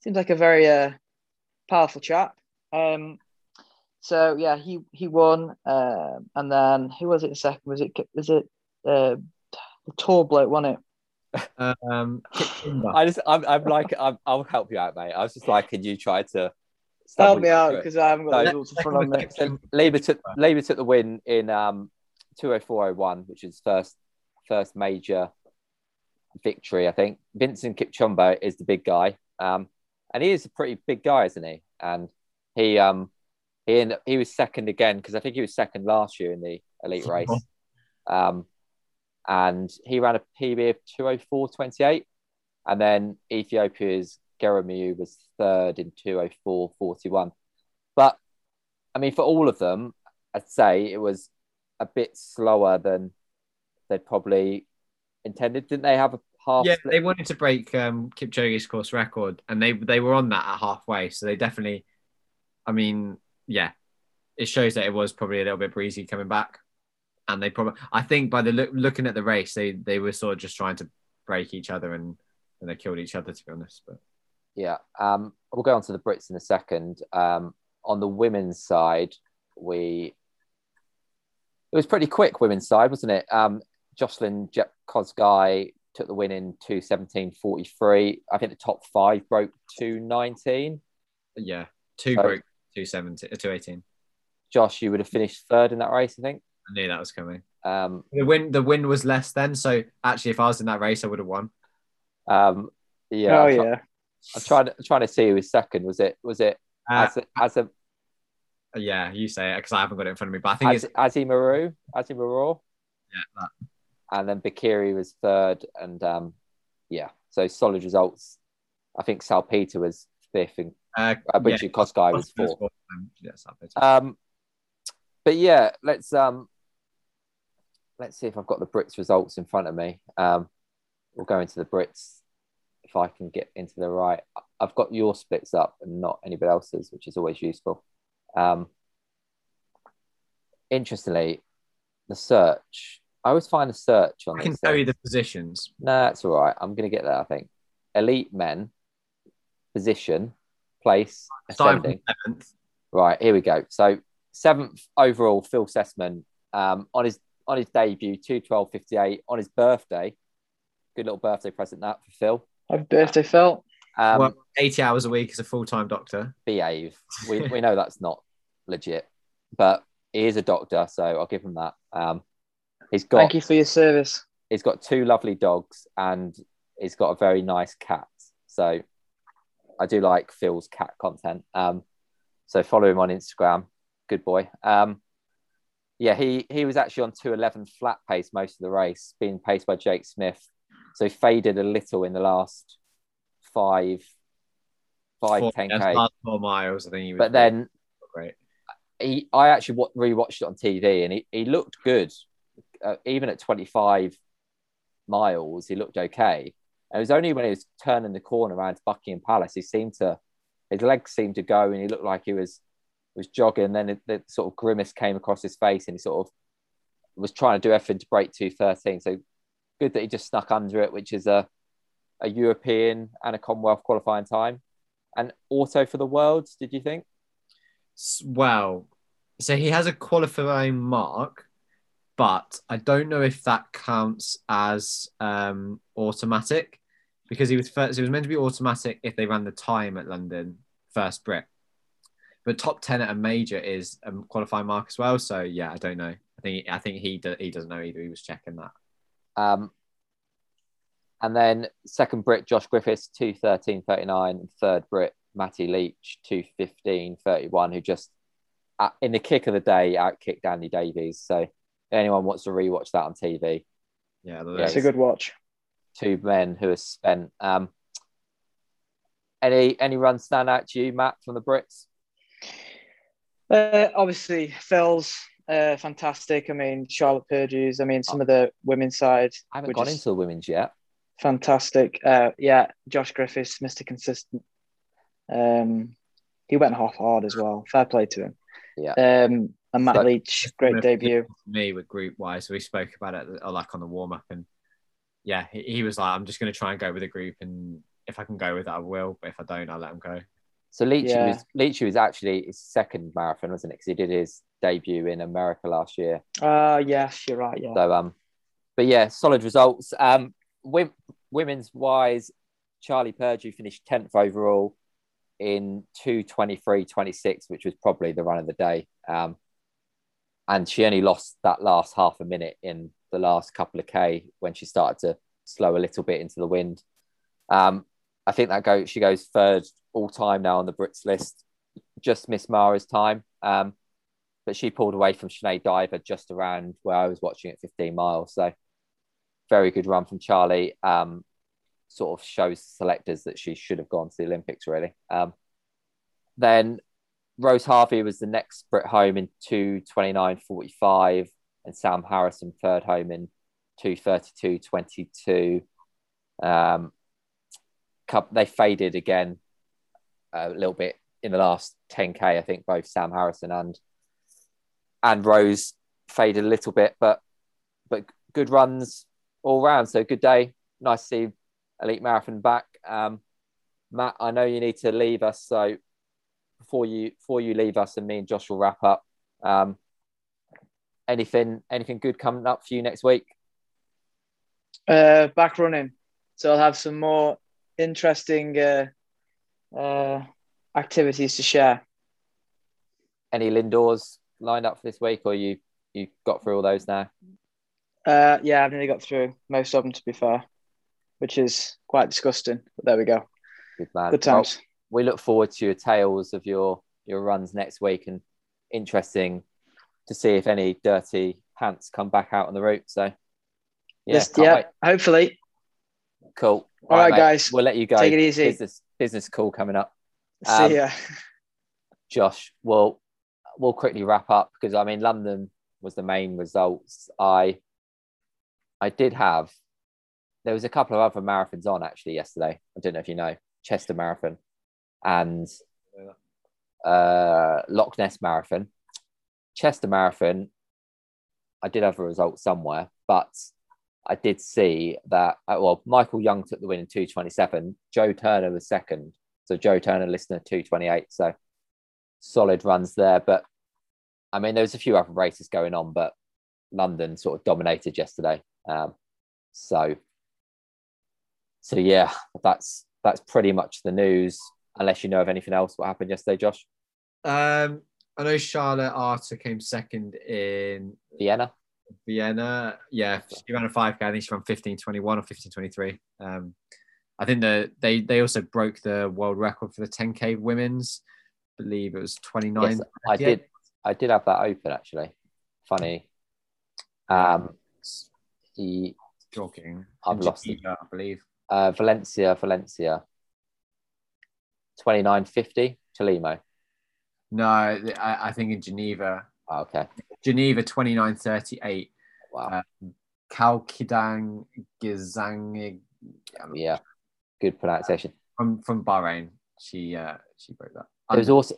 seems like a very uh, powerful chap. Um, so yeah, he he won. Um, and then who was it in second? Was it was it uh, the tall bloke? Wasn't it? Um, I just, I'm, I'm like, I'm, I'll help you out, mate. I was just like, can you try to Help me out because I haven't got the No, results in front of me. Labour took Labour took the win in um 204.01, which is first first major victory, I think. Vincent Kipchumba is the big guy, um, and he is a pretty big guy, isn't he? And he um he ended, he was second again because I think he was second last year in the elite race, um, and he ran a PB of 204.28, and then Ethiopia's Geremew was third in 204.41. But I mean, for all of them, I'd say it was a bit slower than they'd probably intended. Didn't they have a half? yeah, split? they wanted to break um, Kipchoge's course record, and they they were on that at halfway. So they definitely, I mean, yeah, it shows that it was probably a little bit breezy coming back, and they probably, I think, by the look, looking at the race, they they were sort of just trying to break each other, and and they killed each other to be honest. But Yeah. Um, we'll go on to the Brits in a second. Um, on the women's side, we it was pretty quick women's side, wasn't it? Um, Jocelyn Jep Kosgei took the win in 217.43. I think the top five broke 219. yeah, two So- broke two seventy, uh, two eighteen. Josh, you would have finished third in that race, I think. I knew that was coming. Um, The win, the win was less then. So actually, if I was in that race, I would have won. um, yeah. oh I'm try- yeah. I'm trying to trying to see who was second. Was it was it Uh, as a, as a yeah, you say it because I haven't got it in front of me, but I think as, it's Azimeraw, Azzy Maru, yeah, that, and then Bekere was third, and um, yeah, so solid results. I think Salpeter was fifth, and uh, uh, Brigid Kosgei was yeah, fourth. um, bet. Um, but yeah, let's um, let's see if I've got the Brits results in front of me. Um, we'll go into the Brits if I can get into the right. I've got your splits up and not anybody else's, which is always useful. Um, interestingly, the search. I always find the search on I can this. tell thing- you the positions. No, that's all right. I'm going to get there, I think. Elite men, position, place, ascending. seventh. Right, here we go. So seventh overall, Phil Sesemann um, on his on his debut, two twelve fifty eight on his birthday. Good little birthday present that for Phil. Happy birthday, Phil. Um, well, 80 hours a week as a full time doctor. behave. We we know that's not legit, but he is a doctor, so I'll give him that. Um, he's got Thank you for your service. he's got two lovely dogs and he's got a very nice cat. So I do like Phil's cat content. Um, so follow him on Instagram. Good boy. Um, yeah, he he was actually on 211 flat pace most of the race, being paced by Jake Smith. So he faded a little in the last five, five, Four- 10 yes, k. four miles, I think he was. But then great. he, I actually wa- rewatched it on TV, and he, he looked good. Uh, even at 25 miles, he looked okay. And it was only when he was turning the corner around to Buckingham Palace, he seemed to, his legs seemed to go, and he looked like he was was jogging. And Then it, the sort of grimace came across his face, and he sort of was trying to do everything to break 213. So good that he just snuck under it, which is a a European and a Commonwealth qualifying time. And also for the Worlds, did you think? Well, so he has a qualifying mark, but I don't know if that counts as um, automatic because he was first. It was meant to be automatic if they ran the time at London first Brit, but top ten at a major is a qualifying mark as well. So yeah, I don't know. I think I think he do, he doesn't know either. He was checking that. Um, and then second Brit, Josh Griffiths, 213.39. And third Brit, Matty Leach, 215.31, who just, uh, in the kick of the day, outkicked Andy Davies. So anyone wants to rewatch that on TV, Yeah, Yeah, a good watch. two men who have spent. Um, any any runs stand out to you, Matt, from the Brits? Uh, obviously, Phil's uh, fantastic. I mean, Charlotte Purdue's. I mean, some of the women's side, I haven't Which gone is- into the women's yet. Fantastic. Uh, yeah, Josh Griffiths, Mr. Consistent. Um, he went half hard as well. Fair play to him. Yeah. Um, and Matt So- Leach, great debut. me with group wise. We spoke about it uh, like on the warm up, and yeah, he, he was like, "I'm just going to try and go with a group, and if I can go with it, I will. But if I don't, I'll let him go." So Leachy Yeah. was Leachy was actually his second marathon, wasn't it? Because he did his debut in America last year. Uh, yes, you're right. Yeah. So um, but yeah, solid results. Um, wom- women's wise, Charlie Purdue finished tenth overall in two twenty three twenty six, which was probably the run of the day. Um, and she only lost that last half a minute in the last couple of k when she started to slow a little bit into the wind. Um, I think that go she goes third all time now on the Brits list. Just missed Mara's time. Um, but she pulled away from Sinead Diver just around where I was watching at 15 miles. So very good run from Charlie. Um, sort of shows selectors that she should have gone to the Olympics really. Um, then Rose Harvey was the next Brit home in 229.45 and Sam Harrison third home in 232.22. Um, they faded again a little bit in the last 10k. I think both Sam Harrison and and Rose faded a little bit, but but good runs all round. So good day. Nice to see Elite Marathon back. Um, Matt, I know you need to leave us, so before you before you leave us, and me and Josh will wrap up. Um, anything anything good coming up for you next week? Uh, back running. So I'll have some more interesting uh, uh, activities to share. Any Lindors lined up for this week, or you you got through all those now? Uh, yeah, I've nearly got through most of them, to be fair, which is quite disgusting. But there we go. Good man. Good Well, times. we look forward to your tales of your your runs next week, and interesting to see if any dirty pants come back out on the route. So yeah, yeah, wait. hopefully. cool. All right, mate, guys. we'll let you go. Take it easy. Business business call coming up. Um, See ya. Josh, we'll we'll quickly wrap up because I mean London was the main results. I I did have there was a couple of other marathons on actually yesterday. I don't know if you know Chester Marathon and uh, Loch Ness Marathon. Chester Marathon, I did have a result somewhere, but I did see that uh, well Michael Young took the win in 227. Joe Turner was second. So Joe Turner listener 228. So solid runs there. But I mean, there was a few other races going on, but London sort of dominated yesterday. Um, so, so yeah, that's that's pretty much the news. Unless you know of anything else, what happened yesterday, Josh? Um, I know Charlotte Arter came second in Vienna. Vienna. Yeah, she ran a 5K. I think she ran 1521 or 1523. Um, I think the, they they also broke the world record for the 10K women's. I believe it was 29. Yes, I did. I did have that open actually. Funny. Um, the Jogging. I've In lost it. I believe. uh, Valencia, Valencia. Twenty nine fifty Chalimo. No, I, I think in Geneva. Oh, okay. Geneva 2938. Wow. Um, Kalkidan Gezahegne yeah. Good pronunciation. from from Bahrain. She uh she broke that. There was also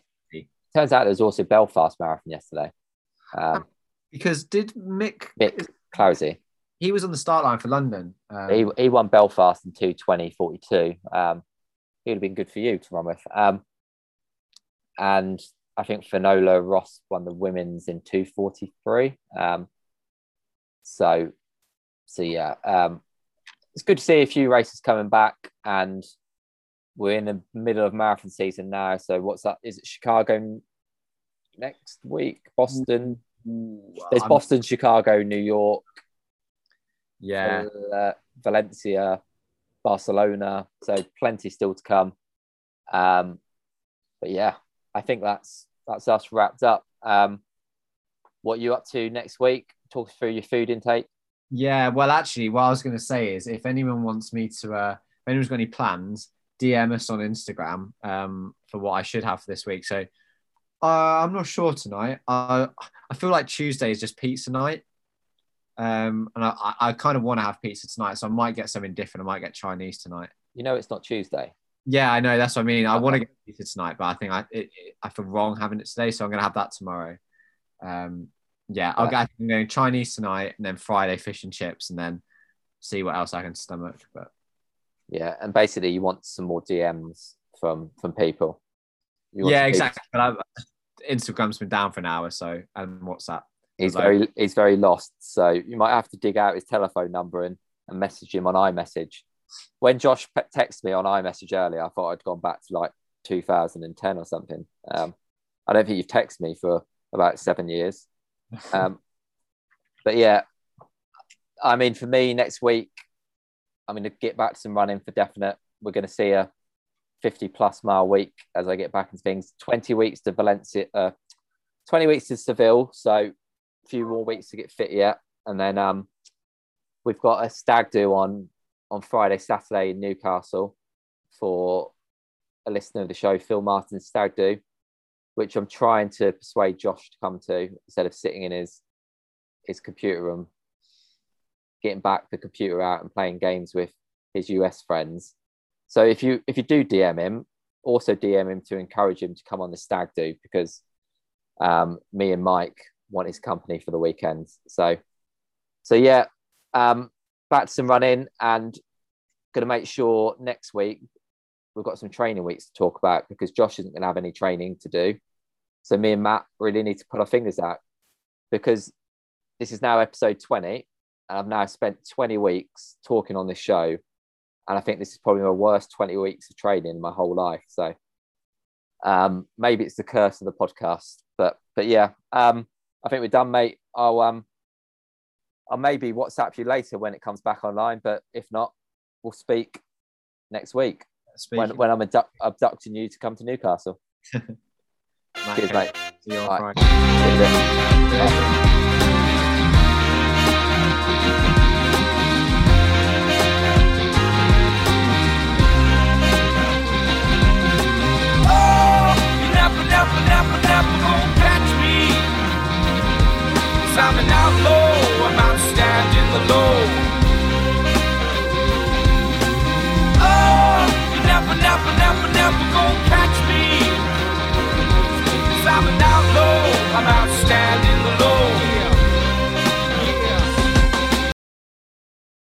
turns out there was also Belfast Marathon yesterday. Um, because did Mick Mick Clohisey. He was on the start line for London. Um, He, he won Belfast in 220.42. Um, he would have been good for you to run with. Um, and I think Finola Ross won the women's in 243. Um, so, so yeah, um, it's good to see a few races coming back, and we're in the middle of marathon season now. So what's that? Is it Chicago next week? Boston. There's I'm- Boston, Chicago, New York, Yeah. Val- Valencia, Barcelona. So plenty still to come. Um, but yeah, I think that's that's us wrapped up. Um, what you up to next week? Talk through your food intake. Yeah, well, actually, what I was going to say is if anyone wants me to, uh, if anyone's got any plans, DM us on Instagram um, for what I should have for this week. So uh, I'm not sure tonight. I I feel like Tuesday is just pizza night. Um, and I, I- kind of want to have pizza tonight, so I might get something different. I might get Chinese tonight. You know it's not Tuesday. Yeah, I know. That's what I mean. I want to get pizza tonight, but I think I it, it, I feel wrong having it today, so I'm to have that tomorrow. Um, yeah, I'll get. I'm going Chinese tonight, and then Friday fish and chips, and then see what else I can stomach. But Yeah, and basically you want some more DMs from from people. Yeah, exactly. But I, Instagram's been down for an hour, so and WhatsApp. He's very he's very lost, so you might have to dig out his telephone number and, and message him on iMessage. When Josh pe- texted me on iMessage earlier, I thought I'd gone back to like 2010 or something. Um, I don't think you've texted me for about seven years. Um, but yeah, I mean, for me, next week, I'm going to get back to some running for definite. We're going to see a 50 plus mile week as I get back into things. 20 weeks to Valencia, uh, 20 weeks to Seville. So few more weeks to get fit yet. And then um, we've got a stag do on on Friday, Saturday in Newcastle for a listener of the show, Phil Martin's stag do, which I'm trying to persuade Josh to come to instead of sitting in his his computer room, getting back the computer out and playing games with his US friends. So if you if you do DM him, also DM him to encourage him to come on the stag do because um, me and Mike want his company for the weekend. So so yeah, um, back to some running and going to make sure next week we've got some training weeks to talk about because Josh isn't going to have any training to do. So me and Matt really need to put our fingers out because this is now episode 20 and I've now spent 20 weeks talking on this show and I think this is probably my worst 20 weeks of training in my whole life. So um, maybe it's the curse of the podcast, but but yeah, um, I think we're done, mate. I'll um, I'll maybe WhatsApp you later when it comes back online, but if not, we'll speak next week Speaking, when, when I'm abduct- abducting you to come to Newcastle. Cheers, mate. See you on All right. Friday. See you then. Oh, you never, never, never, never gonna catch me. I'm an outlaw, I'm outstanding the law. Oh, you never, never, never, never gonna catch me. i I'm an outlaw, I'm outstanding